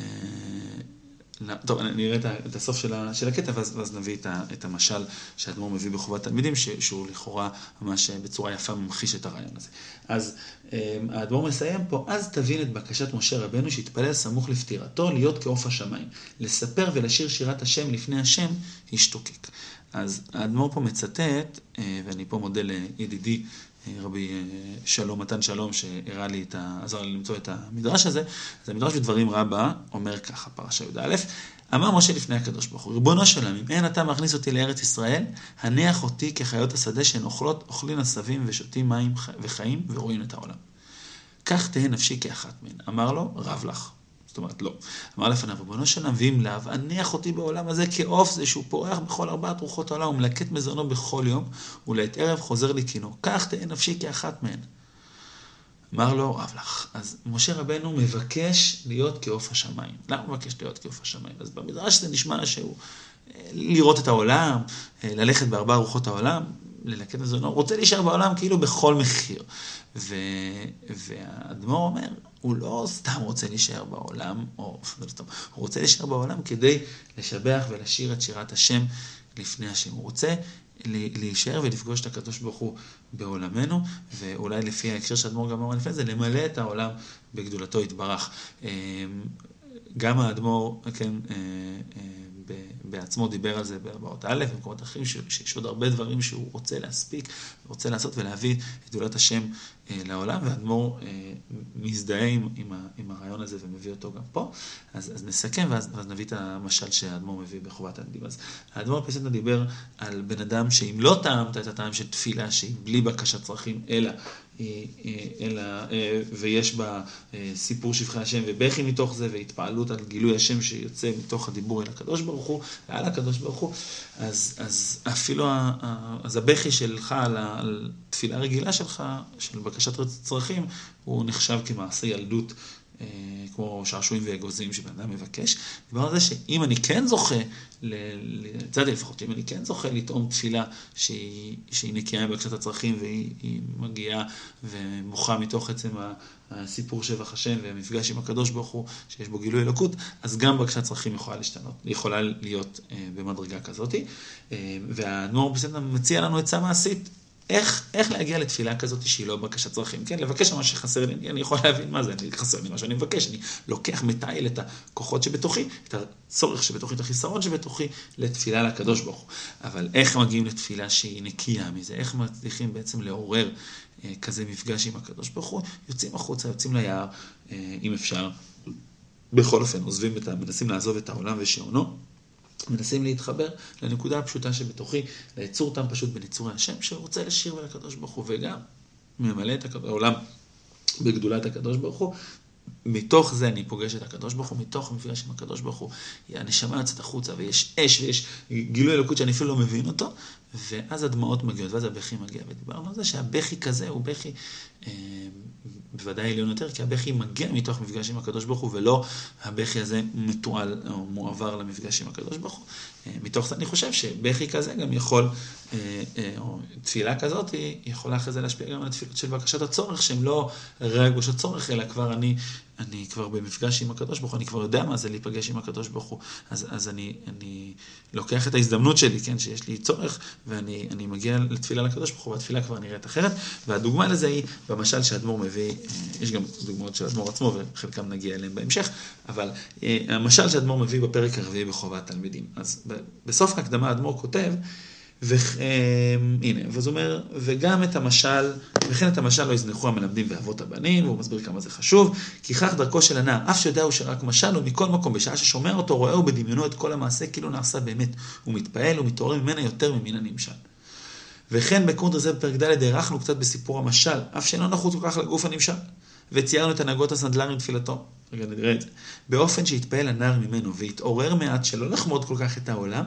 טוב, נראה את הסוף של הקטע, ואז, ואז נביא את, ה, את המשל שהאדמו"ר מביא בחובת תלמידים, ש, שהוא לכאורה ממש בצורה יפה ממחיש את הרעיון הזה. אז אה, האדמו"ר מסיים פה, אז תבין את בקשת משה רבנו שהתפלל סמוך לפטירתו, להיות כעוף השמיים, לספר ולשיר שירת השם לפני השם, השתוקק. אז האדמו"ר פה מצטט, אה, ואני פה מודה לידידי רבי אה, שלום, מתן שלום, שהראה לי את ה... עזר לי למצוא את המדרש הזה, אז המדרש בדברים רבה אומר ככה, פרשה י"א, אמר משה לפני הקדוש ברוך הוא, ריבונו של עמים, אין אתה מכניס אותי לארץ ישראל, הניח אותי כחיות השדה שהן אוכלות, אוכלין עשבים ושותים מים וחיים ורואים את העולם. כך תהא נפשי כאחת מהן. אמר לו, רב לך. זאת אומרת, לא. אמר לפניו, ריבונו של נביאים לאו, הניח אותי בעולם הזה כעוף זה שהוא פורח בכל ארבעת רוחות העולם ומלקט מזונו בכל יום, ולעת ערב חוזר לקינו. כך תהא נפשי כאחת מהן. אמר לו, רב לך. אז משה רבנו מבקש להיות כעוף השמיים. למה הוא מבקש להיות כעוף השמיים? אז במדרש זה נשמע שהוא אה, לראות את העולם, אה, ללכת בארבע רוחות העולם, ללקט מזונו, רוצה להישאר בעולם כאילו בכל מחיר. ו... והאדמו"ר אומר, הוא לא סתם רוצה להישאר בעולם, או לא סתם, הוא רוצה להישאר בעולם כדי לשבח ולשיר את שירת השם לפני השם. הוא רוצה להישאר ולפגוש את הקדוש ברוך הוא בעולמנו, ואולי לפי ההקשר שהאדמו"ר גם אמר לפני זה, למלא את העולם בגדולתו יתברך. אמ, גם האדמו"ר, כן, אה, אה, בעצמו דיבר על זה באות א', במקומות אחרים, שיש עוד הרבה דברים שהוא רוצה להספיק, רוצה לעשות ולהביא את גדולת השם אה, לעולם, והאדמו"ר אה, מזדהה עם, הרעיון הזה ומביא אותו גם פה. אז, אז נסכם ואז, ואז נביא את המשל שהאדמו"ר מביא בחובת הנדיב. אז האדמו"ר פסנטה דיבר על בן אדם שאם לא טעמת את הטעם של תפילה, שהיא בלי בקשת צרכים, אלא אלא, ויש בה סיפור שבחי השם ובכי מתוך זה, והתפעלות על גילוי השם שיוצא מתוך הדיבור אל הקדוש ברוך הוא, ועל הקדוש ברוך הוא, אז, אז אפילו, אז הבכי שלך על, על תפילה רגילה שלך, של בקשת צרכים, הוא נחשב כמעשה ילדות. כמו שעשועים ואגוזים שבן אדם מבקש, דיברנו על זה שאם אני כן זוכה, לצד לפחות, אם אני כן זוכה לטעום תפילה שהיא, שהיא נקייה מבקשת הצרכים והיא מגיעה ומוחה מתוך עצם הסיפור שבח השם והמפגש עם הקדוש ברוך הוא, שיש בו גילוי אלוקות, אז גם בקשת צרכים יכולה להשתנות, יכולה להיות אה, במדרגה כזאת. אה, והאדמו"ר בסדר מציע לנו עצה מעשית. איך, איך להגיע לתפילה כזאת שהיא לא בקשת צרכים, כן? לבקש מה שחסר לי, אני יכול להבין מה זה, אני חסר לי מה שאני מבקש, אני לוקח, מתעל את הכוחות שבתוכי, את הצורך שבתוכי, את החיסרון שבתוכי, לתפילה לקדוש ברוך הוא. אבל איך מגיעים לתפילה שהיא נקייה מזה? איך מצליחים בעצם לעורר אה, כזה מפגש עם הקדוש ברוך הוא? יוצאים החוצה, יוצאים ליער, אה, אם אפשר. בכל אופן, עוזבים את ה... מנסים לעזוב את העולם ושעונו. מנסים להתחבר לנקודה הפשוטה שבתוכי, ליצור טעם פשוט בין יצורי השם, שרוצה לשיר ולקדוש ברוך הוא, וגם ממלא את העולם בגדולת הקדוש ברוך הוא. מתוך זה אני פוגש את הקדוש ברוך הוא, מתוך המפגש עם הקדוש ברוך הוא, הנשמה יוצאת החוצה, ויש אש, ויש גילוי אלוקות שאני אפילו לא מבין אותו, ואז הדמעות מגיעות, ואז הבכי מגיע. ודיברנו על זה שהבכי כזה הוא בכי בוודאי עליון יותר, כי הבכי מגיע מתוך מפגש עם הקדוש ברוך הוא, ולא הבכי הזה מתועל או מועבר למפגש עם הקדוש ברוך הוא. אה, מתוך זה אני חושב שבכי כזה גם יכול, אה, אה, או תפילה כזאת, היא יכולה אחרי זה להשפיע גם על התפילות של בקשת הצורך, שהן לא רגוש הצורך, אלא כבר אני, אני כבר במפגש עם הקדוש ברוך הוא, אני כבר יודע מה זה להיפגש עם הקדוש ברוך הוא, אז, אז אני, אני לוקח את ההזדמנות שלי, כן, שיש לי צורך, ואני מגיע לתפילה לקדוש ברוך הוא, והתפילה כבר נראית אחרת, והדוגמה לזה היא במשל שהאדמו"ר מביא, יש גם דוגמאות של האדמו"ר עצמו, וחלקם נגיע אליהם בהמשך, אבל המשל שהאדמו"ר מביא בפרק הרביעי בחובת תלמידים. אז בסוף ההקדמה האדמו"ר כותב, והנה, ואז הוא אומר, וגם את המשל, וכן את המשל לא יזנחו המלמדים ואבות הבנים, והוא מסביר כמה זה חשוב, כי כך דרכו של הנער, אף שיודע הוא שרק משל, ומכל מקום, בשעה ששומע אותו, רואה הוא בדמיונו את כל המעשה, כאילו נעשה באמת. הוא מתפעל, הוא מתעורר ממנה יותר ממין הנמשל. וכן בקונטר זה בפרק ד' הארכנו קצת בסיפור המשל, אף שאינו נחוץ כל כך לגוף הנמשל. וציירנו את הנהגות הסנדלר עם תפילתו. רגע נראה את זה. באופן שיתפעל הנער ממנו ויתעורר מעט שלא לחמוד כל כך את העולם,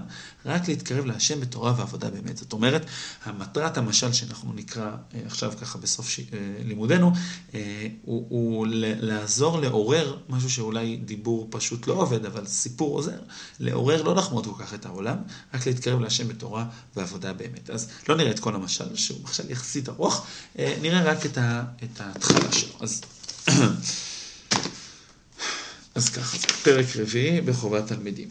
רק להתקרב להשם בתורה ועבודה באמת. זאת אומרת, המטרת המשל שאנחנו נקרא אה, עכשיו ככה בסוף ש... אה, לימודנו, אה, הוא, הוא לעזור לעורר משהו שאולי דיבור פשוט לא עובד, אבל סיפור עוזר, לעורר לא לחמוד כל כך את העולם, רק להתקרב להשם בתורה ועבודה באמת. אז לא נראה את כל המשל, שהוא משל יחסית ארוך, נראה רק. את ההתחלה שלו. אז... (clears throat) אז ככה, פרק רביעי בחובת תלמידים.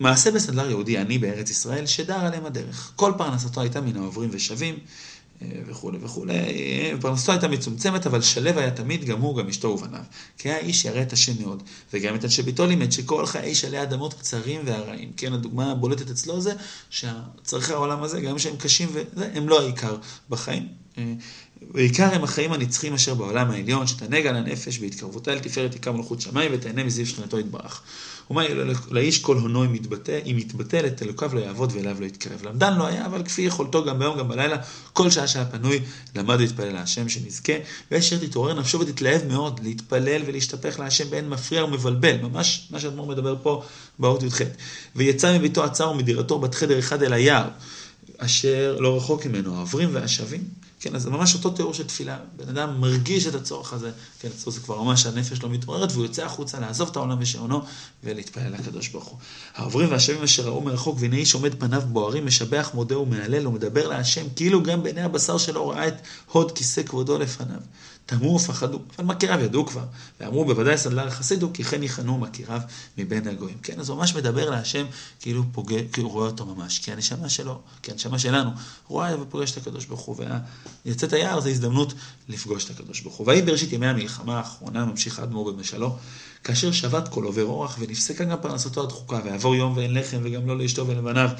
מעשה בסנדלר יהודי עני בארץ ישראל, שדר עליהם הדרך. כל פרנסתו הייתה מן העוברים ושבים, אה, וכולי וכולי. פרנסתו הייתה מצומצמת, אבל שלו היה תמיד, גם הוא, גם אשתו ובניו. כי היה איש ירא את השם מאוד, וגם את אנשי ביתו לימד שכל חיי שלי אדמות קצרים והרעים. כן, הדוגמה הבולטת אצלו זה שצרכי העולם הזה, גם שהם קשים, וזה, הם לא העיקר בחיים. ועיקר הם החיים הנצחים אשר בעולם העליון, שתענג על הנפש בהתקרבותה אל תפארת עיקר מלכות שמיים ותהנה מזיו שכנתו יתברך. ומה לאיש כל הונו אם יתבטא, אם יתבטל את אלוקיו לא יעבוד ואליו לא יתקרב. למדן לא היה, אבל כפי יכולתו גם ביום גם בלילה, כל שעה שהיה פנוי, למד להתפלל להשם שנזכה, ואשר תתעורר נפשו ותתלהב מאוד, להתפלל ולהשתפך להשם באין מפריע ומבלבל, ממש מה שאדמו"ר מדבר פה באות י"ח. ויצא מביתו עצר ומדירתו בת חדר אחד אל היער, אשר לא רחוק ממנו, העוברים והשבים. כן, אז זה ממש אותו תיאור של תפילה. בן אדם מרגיש את הצורך הזה, כן, אצלו זה כבר ממש הנפש לא מתעוררת, והוא יוצא החוצה לעזוב את העולם ושעונו ולהתפלל לקדוש ברוך הוא. העוברים והשבים אשר ראו מרחוק, והנה איש עומד פניו בוערים, משבח, מודה ומהלל, ומדבר להשם, כאילו גם בעיני הבשר שלו ראה את הוד כיסא כבודו לפניו. תמו ופחדו, אבל מכיריו ידעו כבר, ואמרו בוודאי סנדלר חסידו, כי כן יכנו מכיריו מבין הגויים. כן, אז הוא ממש מדבר להשם כאילו פוגע, כאילו רואה אותו ממש, כי הנשמה שלו, כי הנשמה שלנו, רואה ופוגש את הקדוש ברוך הוא, ויצאת היער זו הזדמנות לפגוש את הקדוש ברוך הוא. ויהי בראשית ימי המלחמה האחרונה, ממשיך האדמו"ר במשלו, כאשר שבת כל עובר אורח, ונפסקה גם פרנסתו הדחוקה, ויעבור יום ואין לחם, וגם לא לאשתו ולבניו.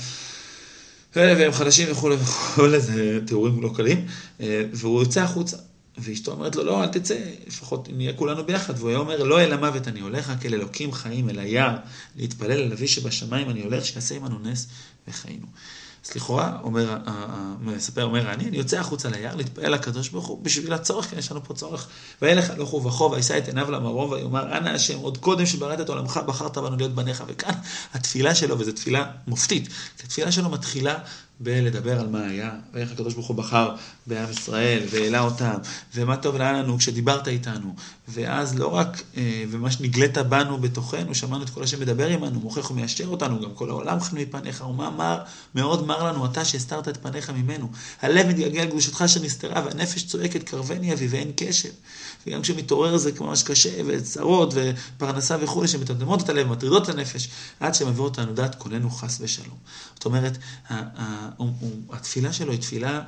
והם חדשים וכולי וכולי, (laughs) זה תיאורים לא קלים, אה, והוא יוצא החוצה. ואשתו אומרת לו, לא, אל תצא, לפחות נהיה כולנו ביחד. והוא היה אומר, לא אל המוות אני הולך, רק אל אלוקים חיים, אל היער, להתפלל אל אבי שבשמיים אני הולך, שיעשה עמנו נס וחיינו. אז לכאורה, אומר, המספר אומר, אני, אני יוצא החוצה ליער להתפעל לקדוש ברוך הוא בשביל הצורך, כי יש לנו פה צורך. וילך הלוך ובכה, וישא את עיניו למרום, ויאמר, אנא השם, עוד קודם שבראת את עולמך, בחרת בנו להיות בניך. וכאן התפילה שלו, וזו תפילה מופתית, כי התפילה שלו מתחילה בלדבר על מה היה, ואיך הקדוש ברוך הוא בחר בעם ישראל, והעלה אותם, ומה טוב היה לנו כשדיברת איתנו. ואז לא רק, אה, ומה שנגלית בנו בתוכנו, שמענו את כל השם מדבר עמנו, מוכיח ומיישר אותנו, גם כל העולם חן מפניך, ומה מר, מאוד מר לנו אתה שהסתרת את פניך ממנו. הלב מתגעגע על קדושתך שנסתרה, והנפש צועקת קרבני אבי ואין קשב. וגם כשמתעורר זה ממש קשה, וצרות, ופרנסה וכולי, שמתדמות את הלב, מטרידות את הנפש, עד שמביא אותנו דעת כוננו חס ושלום. זאת אומרת, התפילה שלו היא תפילה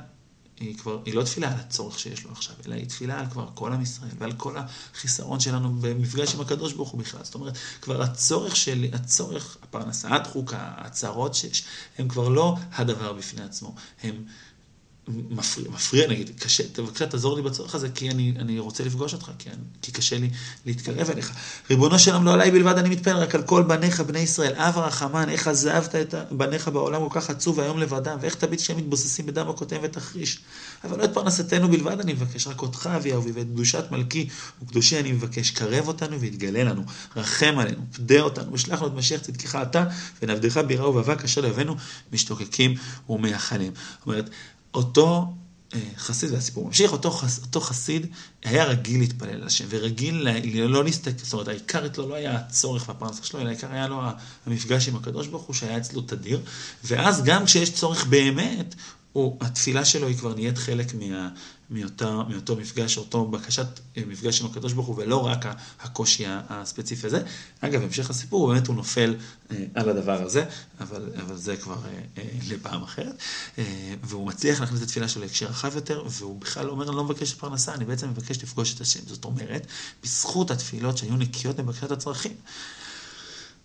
היא כבר, היא לא תפילה על הצורך שיש לו עכשיו, אלא היא תפילה על כבר כל עם ישראל ועל כל החיסרון שלנו במפגש עם הקדוש ברוך הוא בכלל. זאת אומרת, כבר הצורך שלי, הצורך, הפרנסה הדחוקה, הצרות שיש, הם כבר לא הדבר בפני עצמו, הם מפריע, מפריע נגיד, קשה, בבקשה תעזור לי בצורך הזה, כי אני, אני רוצה לפגוש אותך, כי, אני, כי קשה לי להתקרב אליך. ריבונו של עולם, לא עליי בלבד אני מתפלל, רק על כל בניך, בני ישראל. אב הרחמן, איך עזבת את בניך בעולם כל כך עצוב והיום לבדם, ואיך תביט שהם מתבוססים בדם הכותב ותחריש. אבל לא את פרנסתנו בלבד אני מבקש, רק אותך אבי אהובי, ואת קדושת מלכי וקדושי אני מבקש. קרב אותנו ויתגלה לנו, רחם עלינו, פדה אותנו, ושלח לנו את משיח צדקך אתה, ונעבדך ביראה ובאבק כאשר לבנו משתוקקים ומייחלים. זאת אומרת, אותו אה, חסיד, והסיפור ממשיך, אותו, חס, אותו חסיד היה רגיל להתפלל על השם, ורגיל לא להסתכל, זאת אומרת, העיקר אצלו לא היה הצורך והפרנסה שלו, אלא העיקר היה לו המפגש עם הקדוש ברוך הוא, שהיה אצלו תדיר, ואז גם כשיש צורך באמת, הוא, התפילה שלו היא כבר נהיית חלק מה, מאותה, מאותו מפגש, אותו בקשת אה, מפגש עם הקדוש ברוך הוא, ולא רק הקושי הספציפי הזה. אגב, המשך הסיפור, באמת הוא נופל אה, על הדבר הזה, אבל, אבל זה כבר אה, לפעם אחרת. והוא מצליח להכניס את התפילה שלו להקשר רחב יותר, והוא בכלל אומר, אני לא מבקש פרנסה, אני בעצם מבקש לפגוש את השם. זאת אומרת, בזכות התפילות שהיו נקיות מבקשת הצרכים.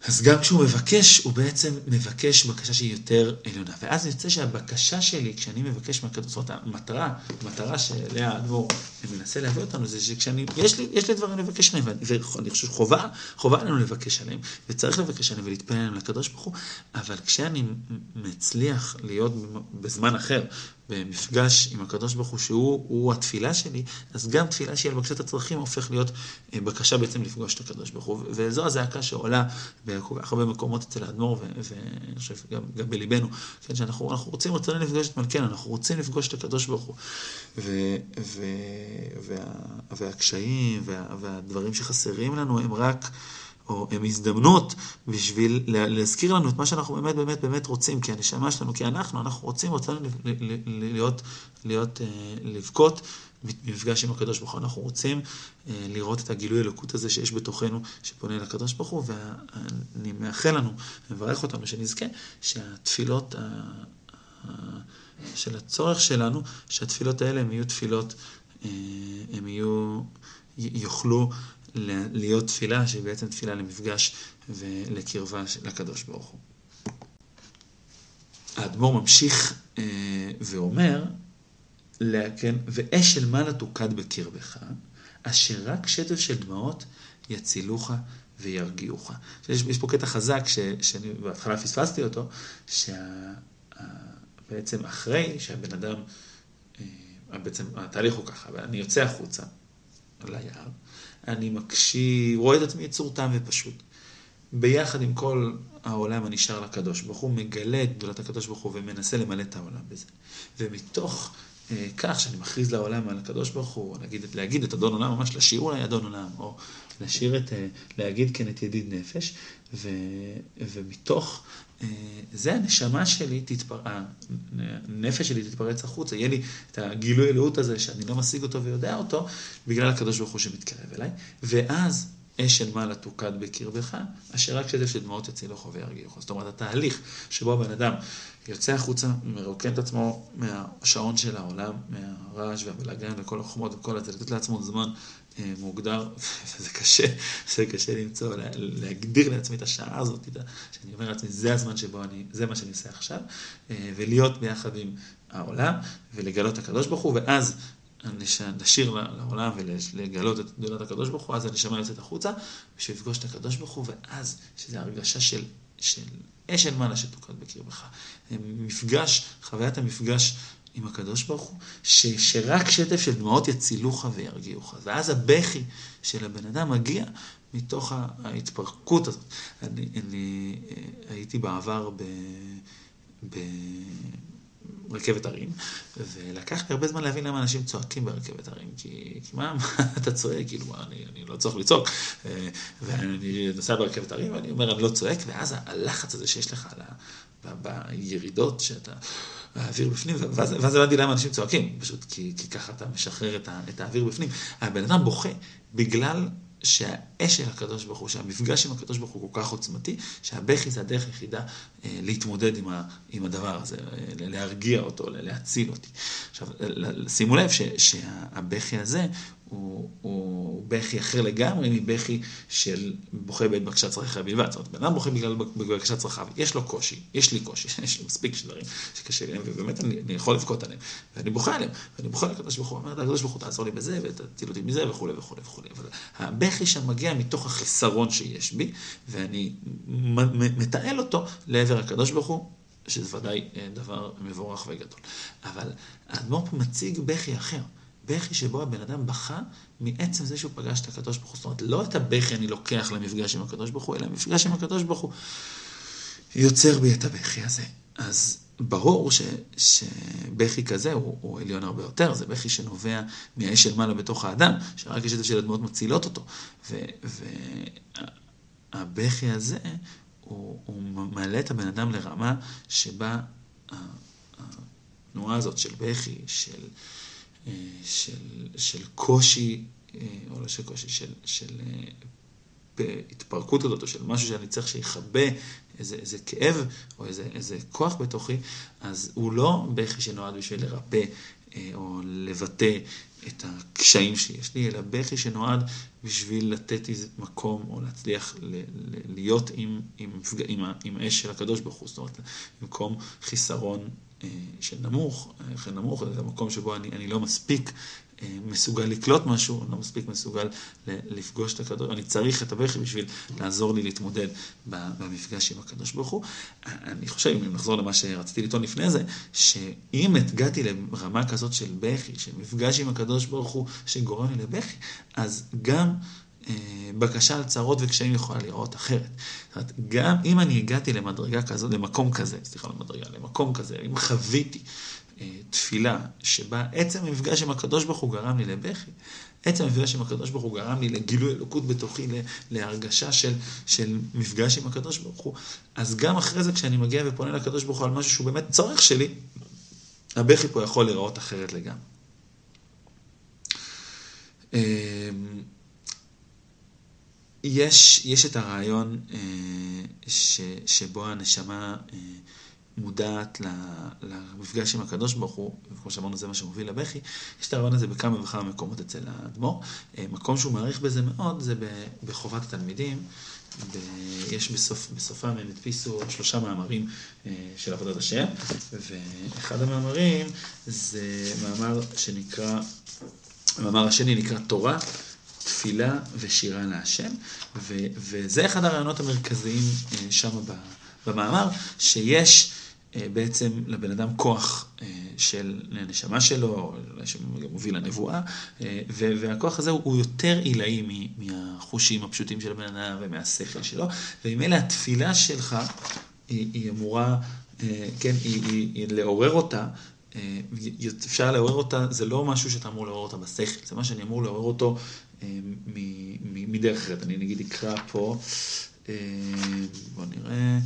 אז גם כשהוא מבקש, הוא בעצם מבקש בקשה שהיא יותר עליונה. ואז יוצא שהבקשה שלי, כשאני מבקש מהקדוש, זאת אומרת, המטרה, המטרה שאליה האדמו"ר מנסה להביא אותנו, זה שכשאני, יש לי, יש לי דברים לבקש עליהם, ואני חושב שחובה, חובה עלינו לבקש עליהם, וצריך לבקש עליהם ולהתפלל עליהם לקדוש ברוך הוא, אבל כשאני מצליח להיות בזמן אחר, במפגש עם הקדוש ברוך הוא, שהוא התפילה שלי, אז גם תפילה שהיא על בקשת הצרכים הופך להיות אה, בקשה בעצם לפגוש את הקדוש ברוך הוא. וזו הזעקה שעולה בכל כך הרבה מקומות אצל האדמו"ר, ואני חושב גם, גם בליבנו, כן, שאנחנו רוצים, רוצים לפגוש את מלכנו, אנחנו רוצים לפגוש את הקדוש ברוך הוא. ו, ו, וה, והקשיים וה, והדברים שחסרים לנו הם רק... או הם הזדמנות בשביל להזכיר לנו את מה שאנחנו באמת באמת באמת רוצים, כי הנשמה שלנו, כי אנחנו, אנחנו רוצים, רוצים להיות, להיות, אה, לבכות במפגש עם הקדוש ברוך הוא, אנחנו רוצים אה, לראות את הגילוי אלוקות הזה שיש בתוכנו, שפונה לקדוש ברוך הוא, ואני מאחל לנו, מברך אותנו, שנזכה שהתפילות של הצורך שלנו, שהתפילות האלה הם יהיו תפילות, אה, הם יהיו, יוכלו להיות תפילה שהיא בעצם תפילה למפגש ולקרבה לקדוש ברוך הוא. האדמו"ר ממשיך אה, ואומר, כן, ואש של מעלה תוקד בקרבך, אשר רק שטף של דמעות יצילוך וירגיעוך. יש, יש פה קטע חזק ש, שאני בהתחלה פספסתי אותו, שבעצם אחרי שהבן אדם, אה, בעצם התהליך הוא ככה, אני יוצא החוצה ליער, אני מקשיב, רואה את עצמי יצור תם ופשוט. ביחד עם כל העולם הנשאר לקדוש ברוך הוא, מגלה את גדולת הקדוש ברוך הוא ומנסה למלא את העולם בזה. ומתוך אה, כך שאני מכריז לעולם על הקדוש ברוך הוא, להגיד, להגיד את אדון עולם, ממש לשיר אולי אדון עולם, או לשיר את, אה, להגיד כן את ידיד נפש, ו, ומתוך זה הנשמה שלי תתפר... הנפש שלי תתפרץ החוצה, יהיה לי את הגילוי אלוהות הזה שאני לא משיג אותו ויודע אותו, בגלל הקדוש ברוך הוא שמתקרב אליי, ואז אש של מעלה תוקד בקרבך, אשר רק שטף של דמעות יצילוך וירגיעוך. זאת אומרת, התהליך שבו הבן אדם יוצא החוצה, מרוקן את עצמו מהשעון של העולם, מהרעש והבלאגן וכל החומות וכל הזה, לתת לעצמו זמן אה, מוגדר, (laughs) וזה קשה, זה קשה למצוא, להגדיר לעצמי את השעה הזאת, שאני אומר לעצמי, זה הזמן שבו אני, זה מה שאני עושה עכשיו, אה, ולהיות ביחד עם העולם, ולגלות את הקדוש ברוך הוא, ואז נשיר לעולם ולגלות את גדולת הקדוש ברוך הוא, אז הנשמה יוצאת החוצה, בשביל לפגוש את הקדוש ברוך הוא, ואז, שזו הרגשה של של אש אל מעלה שתוקד בקרבך. מפגש, חוויית המפגש עם הקדוש ברוך הוא, ש, שרק שטף של דמעות יצילוך וירגיעוך. ואז הבכי של הבן אדם מגיע מתוך ההתפרקות הזאת. אני, אני אה, הייתי בעבר ב... ב רכבת הרים, ולקח לי הרבה זמן להבין למה אנשים צועקים ברכבת הרים, כי, כי מה, מה אתה צועק, כאילו, מה, אני, אני לא צריך לצעוק, אה, ואני נוסע ברכבת הרים, ואני אומר, אני לא צועק, ואז הלחץ הזה שיש לך על ה... בירידות, שאתה, האוויר בפנים, ואז, ואז הבנתי למה אנשים צועקים, פשוט כי, כי ככה אתה משחרר את, ה, את האוויר בפנים. הבן אדם בוכה בגלל שהאש של הקדוש ברוך הוא, שהמפגש עם הקדוש ברוך הוא כל כך עוצמתי, שהבכי זה הדרך היחידה אה, להתמודד עם, ה, עם הדבר הזה, אה, להרגיע אותו, להציל אותי. עכשיו, שימו לב שהבכי הזה הוא, הוא בכי אחר לגמרי מבכי של בוכה בעת בקשת צרכיו בלבד. זאת אומרת, בן אדם בוכה בגלל בקשת צרכיו, יש לו קושי, יש לי קושי, (laughs) יש לי מספיק דברים שקשה לי, ובאמת אני, אני יכול לבכות עליהם, ואני בוכה עליהם, ואני בוכה לקדוש ברוך הוא, אומר, הקדוש ברוך הוא תעזור לי בזה, ותציל אותי מזה, וכולי וכולי וכולי. אבל הבכי שם מגיע מתוך החיסרון שיש בי, ואני מתעל אותו לעבר הקדוש ברוך הוא. שזה ודאי אה, דבר מבורך וגדול. אבל האדמו"ר פה מציג בכי אחר. בכי שבו הבן אדם בכה מעצם זה שהוא פגש את הקדוש ברוך הוא. זאת אומרת, לא את הבכי אני לוקח למפגש עם הקדוש ברוך הוא, אלא המפגש עם הקדוש ברוך הוא יוצר בי את הבכי הזה. אז ברור ש, שבכי כזה הוא, הוא עליון הרבה יותר, זה בכי שנובע מהאש של מעלה בתוך האדם, שרק יש זה של הדמעות מצילות אותו. והבכי הזה, הוא, הוא מעלה את הבן אדם לרמה שבה התנועה הזאת של בכי, של... של, של קושי, אה, או לא של קושי, של, של אה, התפרקות הזאת, או של משהו שאני צריך שיכבה איזה, איזה כאב, או איזה, איזה כוח בתוכי, אז הוא לא בכי שנועד בשביל לרפא, אה, או לבטא את הקשיים שיש לי, אלא בכי שנועד בשביל לתת איזה מקום, או להצליח ל, ל, להיות עם, עם, עם, עם אש של הקדוש ברוך הוא, זאת אומרת, במקום חיסרון אה, של נמוך, של נמוך, זה המקום שבו אני, אני לא מספיק אה, מסוגל לקלוט משהו, אני לא מספיק מסוגל לפגוש את הקדוש, אני צריך את הבכי בשביל לעזור לי להתמודד במפגש עם הקדוש ברוך הוא. אני חושב, אם נחזור למה שרציתי לטעון לפני זה, שאם הגעתי לרמה כזאת של בכי, של מפגש עם הקדוש ברוך הוא שגורם לי לבכי, אז גם... אה, בקשה על צרות וקשיים יכולה לראות אחרת. זאת אומרת, גם אם אני הגעתי למדרגה כזאת, למקום כזה, סליחה, למדרגה, למקום כזה, אם חוויתי אה, תפילה שבה עצם המפגש עם הקדוש ברוך הוא גרם לי לבכי, עצם המפגש עם הקדוש ברוך הוא גרם לי לגילוי אלוקות בתוכי, להרגשה של, של מפגש עם הקדוש ברוך הוא, אז גם אחרי זה כשאני מגיע ופונה לקדוש ברוך הוא על משהו שהוא באמת צורך שלי, הבכי פה יכול להיראות אחרת לגמרי. יש, יש את הרעיון אה, ש, שבו הנשמה אה, מודעת למפגש עם הקדוש ברוך הוא, וכמו שאמרנו זה מה שמוביל לבכי, יש את הרעיון הזה בכמה וכמה מקומות אצל האדמו"ר. אה, מקום שהוא מעריך בזה מאוד זה בחובת התלמידים. ב... יש בסוף, בסופם הם הדפיסו שלושה מאמרים אה, של עבודת השם, ואחד המאמרים זה מאמר שנקרא, המאמר השני נקרא תורה. תפילה ושירה להשם, ו- וזה אחד הרעיונות המרכזיים אה, שם במאמר, שיש אה, בעצם לבן אדם כוח אה, של הנשמה שלו, שמוביל לנבואה, והכוח הזה הוא יותר עילאי מהחושים הפשוטים של הבן אדם ומהשכל שלו, וממילא התפילה שלך היא, היא אמורה, כן, היא, היא, היא לעורר אותה אפשר לעורר אותה, זה לא משהו שאתה אמור לעורר אותה בשכל, זה מה שאני אמור לעורר אותו מדרך אחרת. אני נגיד אקרא פה, אה, בוא נראה,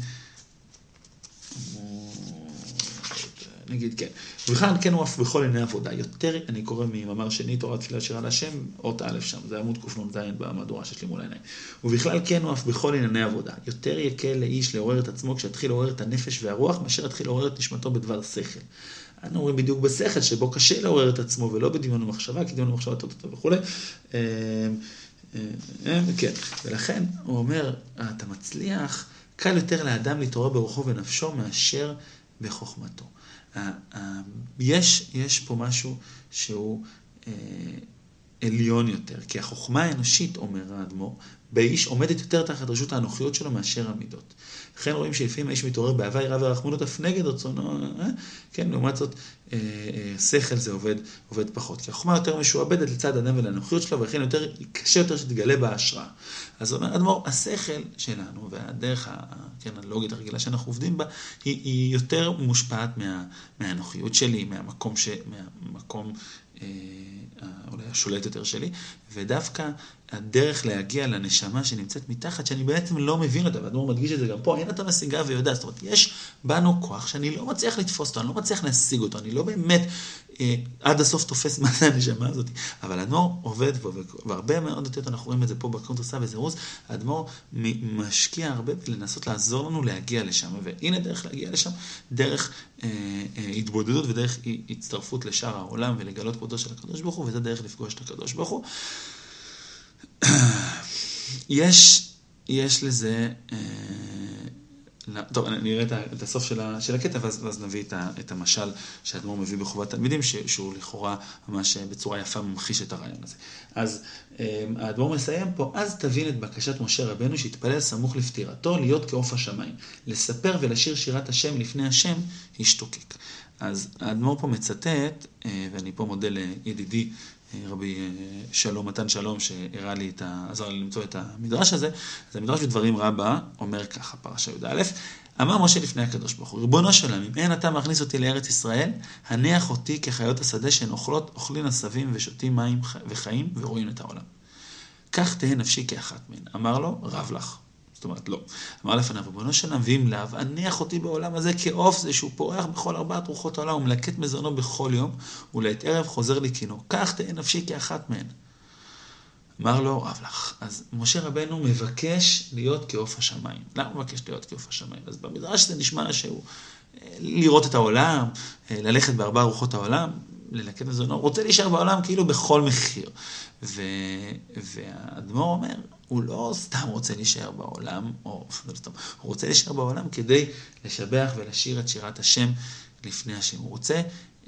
נגיד כן. ובכלל כן הוא אף בכל עיני עבודה. יותר, אני קורא ממאמר שני, תורת תפילה שירה להשם, אות א' שם, זה עמוד קנ"ז במהדורה שיש לי מול העיניים. ובכלל כן הוא אף בכל ענייני עבודה. יותר יקל לאיש לעורר את עצמו כשיתחיל לעורר את הנפש והרוח, מאשר יתחיל לעורר את נשמתו בדבר שכל. אנו אומרים בדיוק בשכל, שבו קשה לעורר את עצמו ולא בדמיון ומחשבה, כי דמיון ומחשבה טוטו וכולי. אה, אה, אה, כן, ולכן הוא אומר, אתה מצליח, קל יותר לאדם להתעורר ברוחו ונפשו מאשר בחוכמתו. יש, יש פה משהו שהוא עליון יותר, כי החוכמה האנושית, אומר האדמו"ר, באיש עומדת יותר תחת רשות האנוכיות שלו מאשר המידות. לכן רואים שלפעמים האיש מתעורר באהבה, יראה ורחמנות אף נגד רצונו, אה? כן, לעומת זאת, אה, אה, שכל זה עובד, עובד פחות. כי החוכמה יותר משועבדת לצד האדם ולאנוכיות שלו, ולכן יותר, קשה יותר שתגלה בה השראה. אז אומר אדמו"ר, השכל שלנו, והדרך כן, הלוגית הרגילה שאנחנו עובדים בה, היא, היא יותר מושפעת מה, מהאנוכיות שלי, מהמקום, ש, מהמקום אולי השולט יותר שלי, ודווקא הדרך להגיע לנשמה שנמצאת מתחת, שאני בעצם לא מבין אותה, והאדמו"ר מדגיש את זה גם פה, אין אתה משיגה ויודע, זאת אומרת, יש בנו כוח שאני לא מצליח לתפוס אותו, אני לא מצליח להשיג אותו, אני לא באמת אה, עד הסוף תופס מה זה הנשמה הזאת, אבל האדמו"ר עובד פה, והרבה מאוד יותר, אנחנו רואים את זה פה בקונטרסה וזירוז, האדמו"ר משקיע הרבה בלנסות לעזור לנו להגיע לשם, והנה דרך להגיע לשם, דרך אה, אה, התבודדות ודרך הצטרפות לשאר העולם ולגלות כבודו של הקדוש ברוך הוא, וזה דרך לפגוש את הקדוש ברוך הוא. (clears throat) יש, יש לזה, אה, טוב, אני אראה את הסוף של, הקטע, ואז, נביא את, המשל שהאדמו"ר מביא בחובת תלמידים, שהוא לכאורה ממש בצורה יפה ממחיש את הרעיון הזה. אז אה, האדמו"ר מסיים פה, אז תבין את בקשת משה רבנו שהתפלל סמוך לפטירתו, להיות כעוף השמיים. לספר ולשיר שירת השם לפני השם, השתוקק. אז האדמו"ר פה מצטט, אה, ואני פה מודה לידידי רבי אה, שלום, מתן שלום, שהראה לי את ה... עזר לי למצוא את המדרש הזה, אז המדרש בדברים רבה אומר ככה, פרשה י"א, אמר משה לפני הקדוש ברוך הוא, ריבונו של עמים, אין אתה מכניס אותי לארץ ישראל, הניח אותי כחיות השדה שהן אוכלות, אוכלים עשבים ושותים מים וחיים ורואים את העולם. כך תהא נפשי כאחת מהן. אמר לו, רב לך. זאת אומרת, לא. אמר לפניו, ריבונו של נביאים לאו, הניח אותי בעולם הזה כעוף זה שהוא פורח בכל ארבעת רוחות העולם ומלקט מזונו בכל יום, ולעת ערב חוזר לקינו. כך תהא נפשי כאחת מהן. אמר לו, רב לך. אז משה רבנו מבקש להיות כעוף השמיים. למה הוא מבקש להיות כעוף השמיים? אז במדרש זה נשמע שהוא אה, לראות את העולם, אה, ללכת בארבע רוחות העולם, ללקט מזונו, רוצה להישאר בעולם כאילו בכל מחיר. והאדמו"ר אומר, הוא לא סתם רוצה להישאר בעולם, או לא סתם, הוא רוצה להישאר בעולם כדי לשבח ולשיר את שירת השם לפני השם. הוא רוצה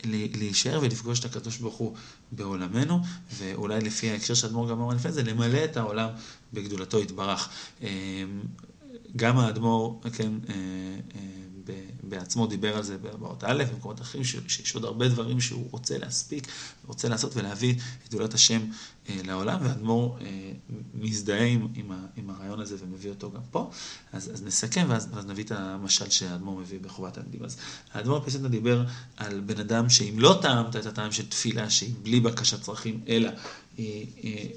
להישאר ולפגוש את הקדוש ברוך הוא בעולמנו, ואולי לפי ההקשר שאדמו"ר גם אמר לפני זה, למלא את העולם בגדולתו יתברך. אמ, גם האדמו"ר, כן, אה, אה, בעצמו דיבר על זה באות א', במקומות אחרים, שיש עוד הרבה דברים שהוא רוצה להספיק, רוצה לעשות ולהביא את גדולת השם אה, לעולם, והאדמו"ר אה, מזדהה עם, הרעיון הזה ומביא אותו גם פה. אז, אז נסכם ואז נביא את המשל שהאדמו"ר מביא בחובת הנדיב. אז האדמו"ר פסנטה דיבר על בן אדם שאם לא טעמת את הטעם של תפילה, שהיא בלי בקשת צרכים, אלא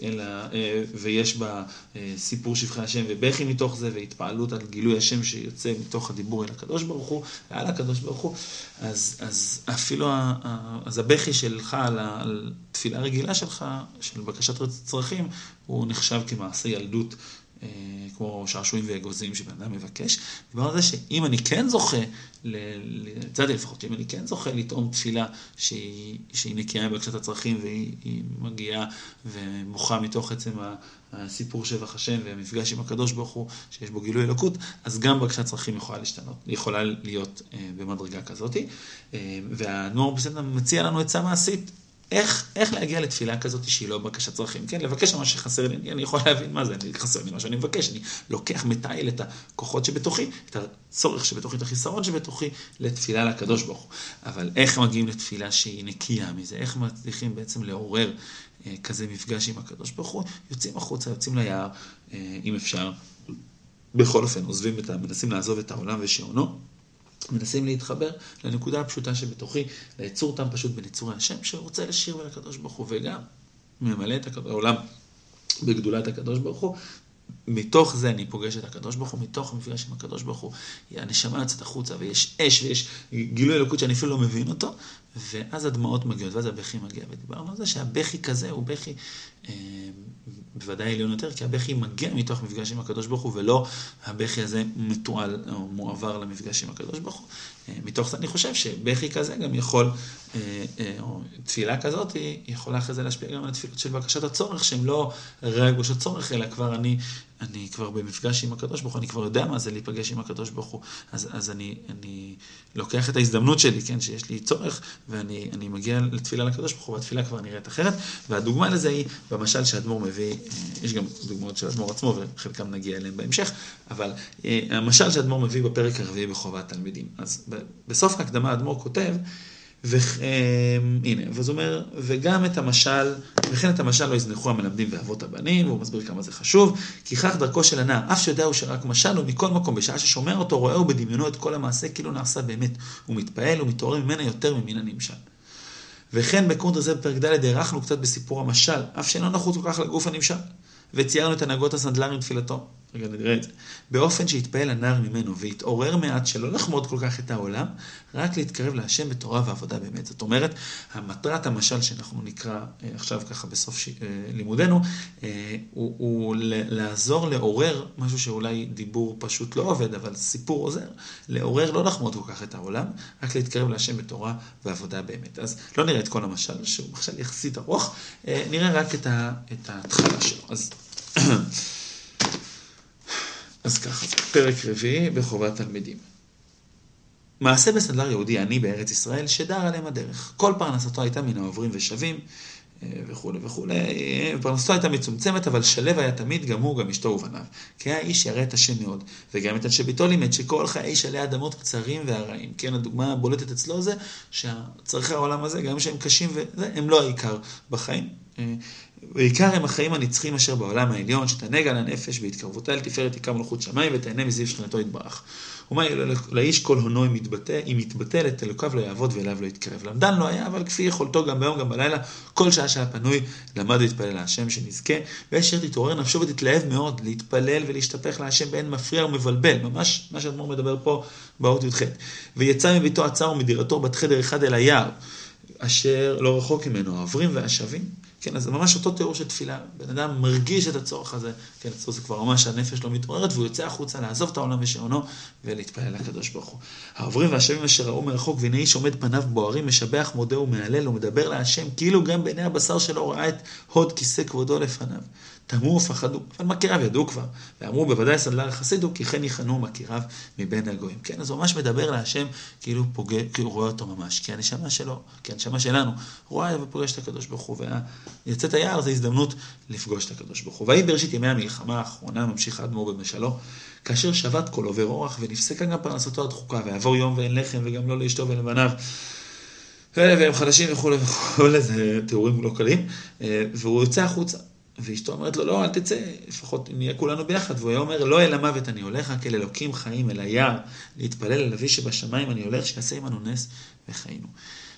אלא, אה, ויש בה אה, סיפור שבחי השם ובכי מתוך זה והתפעלות על גילוי השם שיוצא מתוך הדיבור אל הקדוש ברוך הוא ועל הקדוש ברוך הוא, אז, אז אפילו אז הבכי שלך על, על תפילה רגילה שלך, של בקשת צרכים, הוא נחשב כמעשה ילדות אה, כמו שעשועים ואגוזים שבן אדם מבקש. דיברנו על זה שאם אני כן זוכה, לצדדי לפחות, אם אני כן זוכה לטעום תפילה שהיא, שהיא נקייה מבקשת הצרכים והיא מגיעה ומוחה מתוך עצם הסיפור שבח השם והמפגש עם הקדוש ברוך הוא, שיש בו גילוי אלוקות, אז גם בקשת צרכים יכולה להשתנות, יכולה להיות אה, במדרגה כזאת. אה, והנוער בסדר מציע לנו עצה מעשית. איך, איך להגיע לתפילה כזאת שהיא לא בקשת צרכים? כן, לבקש מה שחסר לי, אני יכול להבין מה זה, אני חסר לי מה שאני מבקש, אני לוקח, מתעל את הכוחות שבתוכי, את הצורך שבתוכי, את החיסרון שבתוכי, לתפילה לקדוש ברוך הוא. אבל איך מגיעים לתפילה שהיא נקייה מזה? איך מצליחים בעצם לעורר אה, כזה מפגש עם הקדוש ברוך הוא? יוצאים החוצה, יוצאים ליער, אה, אם אפשר. בכל אופן, עוזבים את ה... מנסים לעזוב את העולם ושעונו. מנסים להתחבר לנקודה הפשוטה שבתוכי, ליצור טעם פשוט בניצורי השם, שרוצה לשיר ולקדוש ברוך הוא, וגם ממלא את העולם בגדולת הקדוש ברוך הוא. מתוך זה אני פוגש את הקדוש ברוך הוא, מתוך המפגש עם הקדוש ברוך הוא, הנשמה יוצאת החוצה ויש אש ויש גילוי אלוקות שאני אפילו לא מבין אותו, ואז הדמעות מגיעות, ואז הבכי מגיע. ודיברנו על זה שהבכי כזה הוא בכי אה, בוודאי עליון יותר, כי הבכי מגיע מתוך מפגש עם הקדוש ברוך הוא, ולא הבכי הזה מתועל או מועבר למפגש עם הקדוש ברוך הוא. אה, מתוך זה אני חושב שבכי כזה גם יכול אה, אה, או תפילה כזאת, היא יכולה אחרי זה להשפיע גם על התפילות של בקשת הצורך, שהן לא רק בקשת צורך, אלא כבר אני, אני כבר במפגש עם הקדוש ברוך הוא, אני כבר יודע מה זה להיפגש עם הקדוש ברוך הוא, אז, אז אני, אני לוקח את ההזדמנות שלי, כן, שיש לי צורך, ואני מגיע לתפילה לקדוש ברוך הוא, והתפילה כבר נראית אחרת, והדוגמה לזה היא במשל שאדמו"ר מביא, יש גם דוגמאות של אדמו"ר עצמו, וחלקם נגיע אליהם בהמשך, אבל המשל שאדמו"ר מביא בפרק הרביעי בחובת תלמידים. אז בסוף ההקדמה אדמו"ר כותב, והנה, וזה אומר, וגם את המשל, וכן את המשל לא יזנחו המלמדים ואבות הבנים, והוא מסביר כמה זה חשוב, כי כך דרכו של הנער, אף שיודע הוא שרק משל, הוא מכל מקום, בשעה ששומע אותו, רואה הוא בדמיונו את כל המעשה, כאילו נעשה באמת. הוא מתפעל, הוא מתעורר ממנה יותר ממין הנמשל. וכן בקונטר זה בפרק ד' הארכנו קצת בסיפור המשל, אף שאינו נחוץ כל כך לגוף הנמשל. וציירנו את הנהגות הסנדלרים תפילתו. רגע נראה את זה. באופן שהתפעל הנער ממנו והתעורר מעט שלא לחמוד כל כך את העולם, רק להתקרב להשם בתורה ועבודה באמת. זאת אומרת, המטרת המשל שאנחנו נקרא אה, עכשיו ככה בסוף ש... אה, לימודנו, אה, הוא, הוא לעזור לעורר משהו שאולי דיבור פשוט לא עובד, אבל סיפור עוזר, לעורר לא לחמוד כל כך את העולם, רק להתקרב להשם בתורה ועבודה באמת. אז לא נראה את כל המשל, שהוא משל יחסית ארוך, נראה רק את, ההתחלה שלו. אז... (clears throat) אז ככה, פרק רביעי בחובת תלמידים. מעשה בסנדלר יהודי עני בארץ ישראל, שדר עליהם הדרך. כל פרנסתו הייתה מן העוברים ושבים, אה, וכולי וכולי. פרנסתו הייתה מצומצמת, אבל שלו היה תמיד, גם הוא, גם אשתו ובניו. כי היה איש ירא את השם מאוד, וגם את אנשי ביתו לימד שכל חיי איש עלי אדמות קצרים והרעים. כן, הדוגמה הבולטת אצלו זה שצרכי העולם הזה, גם שהם קשים וזה, הם לא העיקר בחיים. ועיקר הם החיים הנצחים אשר בעולם העליון, שתענג על הנפש והתקרבותה אל תפארת עיקר מלכות שמיים ותהנה מזיו שכנתו יתברך. ומה לאיש כל הונו אם יתבטא, אם יתבטל את אלוקיו לא יעבוד ואליו לא יתקרב. למדן לא היה, אבל כפי יכולתו גם ביום גם בלילה, כל שעה שהיה פנוי, למד להתפלל להשם שנזכה, ואשר תתעורר נפשו ותתלהב מאוד, להתפלל ולהשתפך להשם באין מפריע ומבלבל, ממש מה שאדמו"ר מדבר פה באות י"ח. ויצא מביתו עצר ומדירתו בת חדר אחד אל היער, אשר לא רחוק ממנו, העוברים והשבים. כן, אז זה ממש אותו תיאור של תפילה. בן אדם מרגיש את הצורך הזה, כן, אצלו זה כבר ממש הנפש לא מתעוררת, והוא יוצא החוצה לעזוב את העולם ושעונו ולהתפלל לקדוש ברוך הוא. העוברים והשבים אשר ראו מרחוק, והנה איש עומד פניו בוערים, משבח, מודה ומהלל, ומדבר להשם, כאילו גם בעיני הבשר שלו ראה את הוד כיסא כבודו לפניו. תמו ופחדו, אבל מכיריו ידעו כבר, ואמרו בוודאי סנדלר חסידו, כי כן יכנו מכיריו מבין הגויים. כן, אז הוא ממש מדבר להשם כאילו פוגע, כאילו רואה אותו ממש, כי הנשמה שלו, כי הנשמה שלנו, רואה ופוגש את הקדוש ברוך הוא, ויצאת היער זה הזדמנות לפגוש את הקדוש ברוך הוא. ויהי בראשית ימי המלחמה האחרונה, ממשיך האדמו"ר במשלו, כאשר שבת כל עובר אורח, ונפסקה גם פרנסתו הדחוקה, ויעבור יום ואין לחם, וגם לא לאשתו ולבניו. והם חדשים וכולי וכולי, זה תיאורים לא קלים, אה, והוא יוצא החוצה. ואשתו אומרת לו, לא, אל תצא, לפחות נהיה כולנו ביחד. והוא היה אומר, לא אל המוות אני הולך, רק אל אלוקים חיים, אל היער, להתפלל אל אבי שבשמיים אני הולך, שיעשה עמנו נס וחיינו.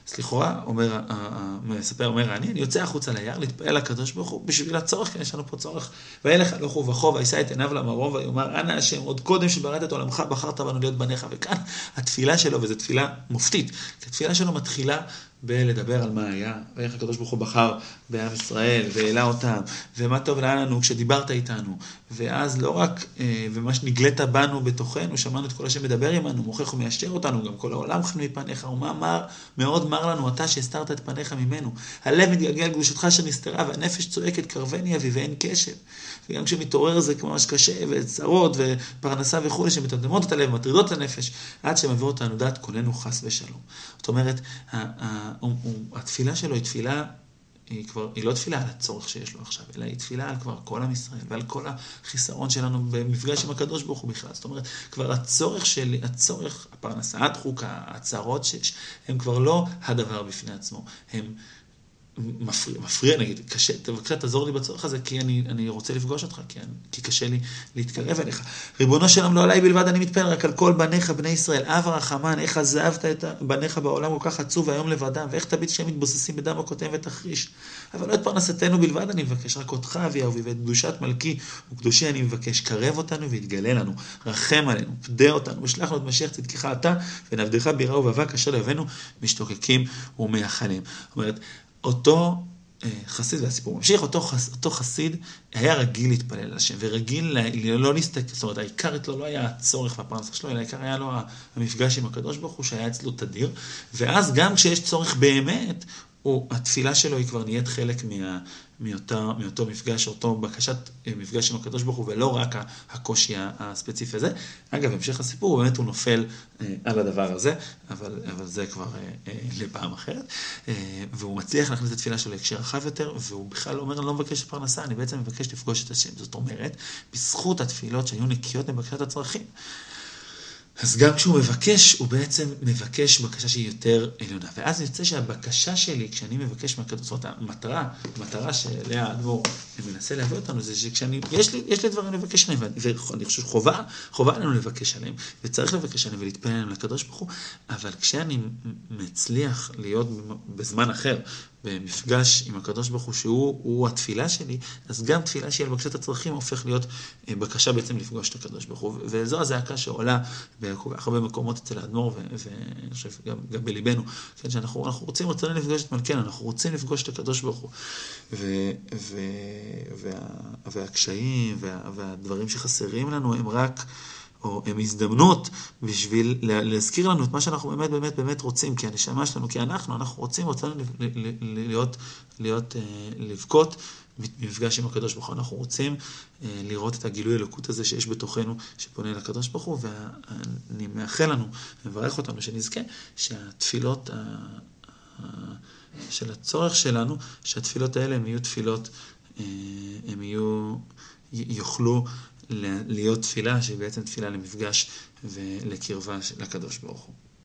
אז לכאורה, אומר, המספר אומר, אני, אני יוצא החוצה ליער להתפעל לקדוש ברוך הוא בשביל הצורך, כי יש לנו פה צורך. וילך הלוך ובכה, וישא את עיניו למרום, ויאמר, אנא השם, עוד קודם שבראת את עולמך, בחרת בנו להיות בניך. וכאן התפילה שלו, וזו תפילה מופתית, התפילה שלו מתחילה בלדבר על מה היה, ואיך הקדוש ברוך הוא בחר בעם ישראל, והעלה אותם, ומה טוב היה לנו כשדיברת איתנו, ואז לא רק, אה, ומה שנגלית בנו בתוכנו, שמענו את כל השם מדבר עמנו, מוכיח ומיישר אותנו, גם כל העולם חן מפניך, ומה מר, מאוד מר לנו אתה שהסתרת את פניך ממנו. הלב מתגלגל קדושתך אשר נסתרה, והנפש צועקת קרבני אבי ואין קשב. וגם כשמתעורר זה ממש קשה, וצרות, ופרנסה וכולי, שמתדמות את הלב, מטרידות את הנפש, עד שמביא אותנו דעת כוננו חס ושלום. זאת אומרת, התפילה שלו היא תפילה היא כבר, היא לא תפילה על הצורך שיש לו עכשיו, אלא היא תפילה על כבר כל עם ישראל ועל כל החיסרון שלנו במפגש עם הקדוש ברוך הוא בכלל. זאת אומרת, כבר הצורך שלי, הצורך, הפרנסה הדחוקה, הצרות שיש, הם כבר לא הדבר בפני עצמו, הם מפריע, מפריע נגיד, קשה, בבקשה תעזור לי בצורך הזה, כי אני, אני רוצה לפגוש אותך, כי, אני, כי קשה לי להתקרב אליך. ריבונו של עולם, לא עליי בלבד אני מתפלל, רק על כל בניך, בני ישראל. אב הרחמן, איך עזבת את בניך בעולם כל כך עצוב והיום לבדם, ואיך תביט שהם מתבוססים בדם הכותב ותחריש. אבל לא את פרנסתנו בלבד אני מבקש, רק אותך אבי אהובי, ואת קדושת מלכי וקדושי אני מבקש. קרב אותנו ויתגלה לנו, רחם עלינו, פדה אותנו, ושלח לנו את משיח צדקך אתה, ונעבדך ביראה ובאבק אשר לבנו משתוקקים ומייחלים. אומרת, אותו חסיד והסיפור ממשיך, אותו, חס, אותו חסיד היה רגיל להתפלל על השם, ורגיל לא להסתכל, זאת אומרת, העיקר אצלו לא היה הצורך והפרנסה שלו, אלא העיקר היה לו המפגש עם הקדוש ברוך הוא, שהיה אצלו תדיר, ואז גם כשיש צורך באמת, הוא, התפילה שלו היא כבר נהיית חלק מה, מאותה, מאותו מפגש, אותו בקשת אה, מפגש עם הקדוש ברוך הוא, ולא רק הקושי הספציפי הזה. אגב, המשך הסיפור, באמת הוא נופל אה, על הדבר הזה, אבל, אבל זה כבר אה, אה, לפעם אחרת. אה, והוא מצליח להכניס את התפילה שלו להקשר רחב יותר, והוא בכלל אומר, אני לא מבקש פרנסה, אני בעצם מבקש לפגוש את השם. זאת אומרת, בזכות התפילות שהיו נקיות לבקשת הצרכים. אז גם כשהוא מבקש, הוא בעצם מבקש בקשה שהיא יותר עליונה. ואז יוצא שהבקשה שלי, כשאני מבקש מהקדוש, זאת המטרה, המטרה שאליה האדמו"ר מנסה להביא אותנו, זה שכשאני, יש לי, יש לי דברים לבקש עליהם, ואני חושב שחובה, חובה עלינו לבקש עליהם, וצריך לבקש עליהם ולהתפלל עליהם לקדוש ברוך הוא, אבל כשאני מצליח להיות בזמן אחר, במפגש עם הקדוש ברוך הוא, שהוא התפילה שלי, אז גם תפילה שהיא על בקשת הצרכים הופך להיות אה, בקשה בעצם לפגוש את הקדוש ברוך הוא. וזו הזעקה שעולה בכל כך הרבה מקומות אצל האדמו"ר, ואני חושב גם, גם בליבנו, כן, שאנחנו רוצים, רוצים לפגוש את מלכנו, אנחנו רוצים לפגוש את הקדוש ברוך הוא. ו, ו, וה, והקשיים וה, והדברים שחסרים לנו הם רק... או הם הזדמנות בשביל להזכיר לנו את מה שאנחנו באמת באמת באמת רוצים, כי הנשמה שלנו, כי אנחנו, אנחנו רוצים, רוצים להיות, להיות, אה, לבכות במפגש עם הקדוש ברוך הוא. אנחנו רוצים אה, לראות את הגילוי אלוקות הזה שיש בתוכנו, שפונה לקדוש ברוך הוא, ואני מאחל לנו, מברך אותנו, שנזכה שהתפילות של הצורך שלנו, שהתפילות האלה הם יהיו תפילות, אה, הם יהיו, יוכלו להיות תפילה שהיא בעצם תפילה למפגש ולקרבה לקדוש ברוך הוא.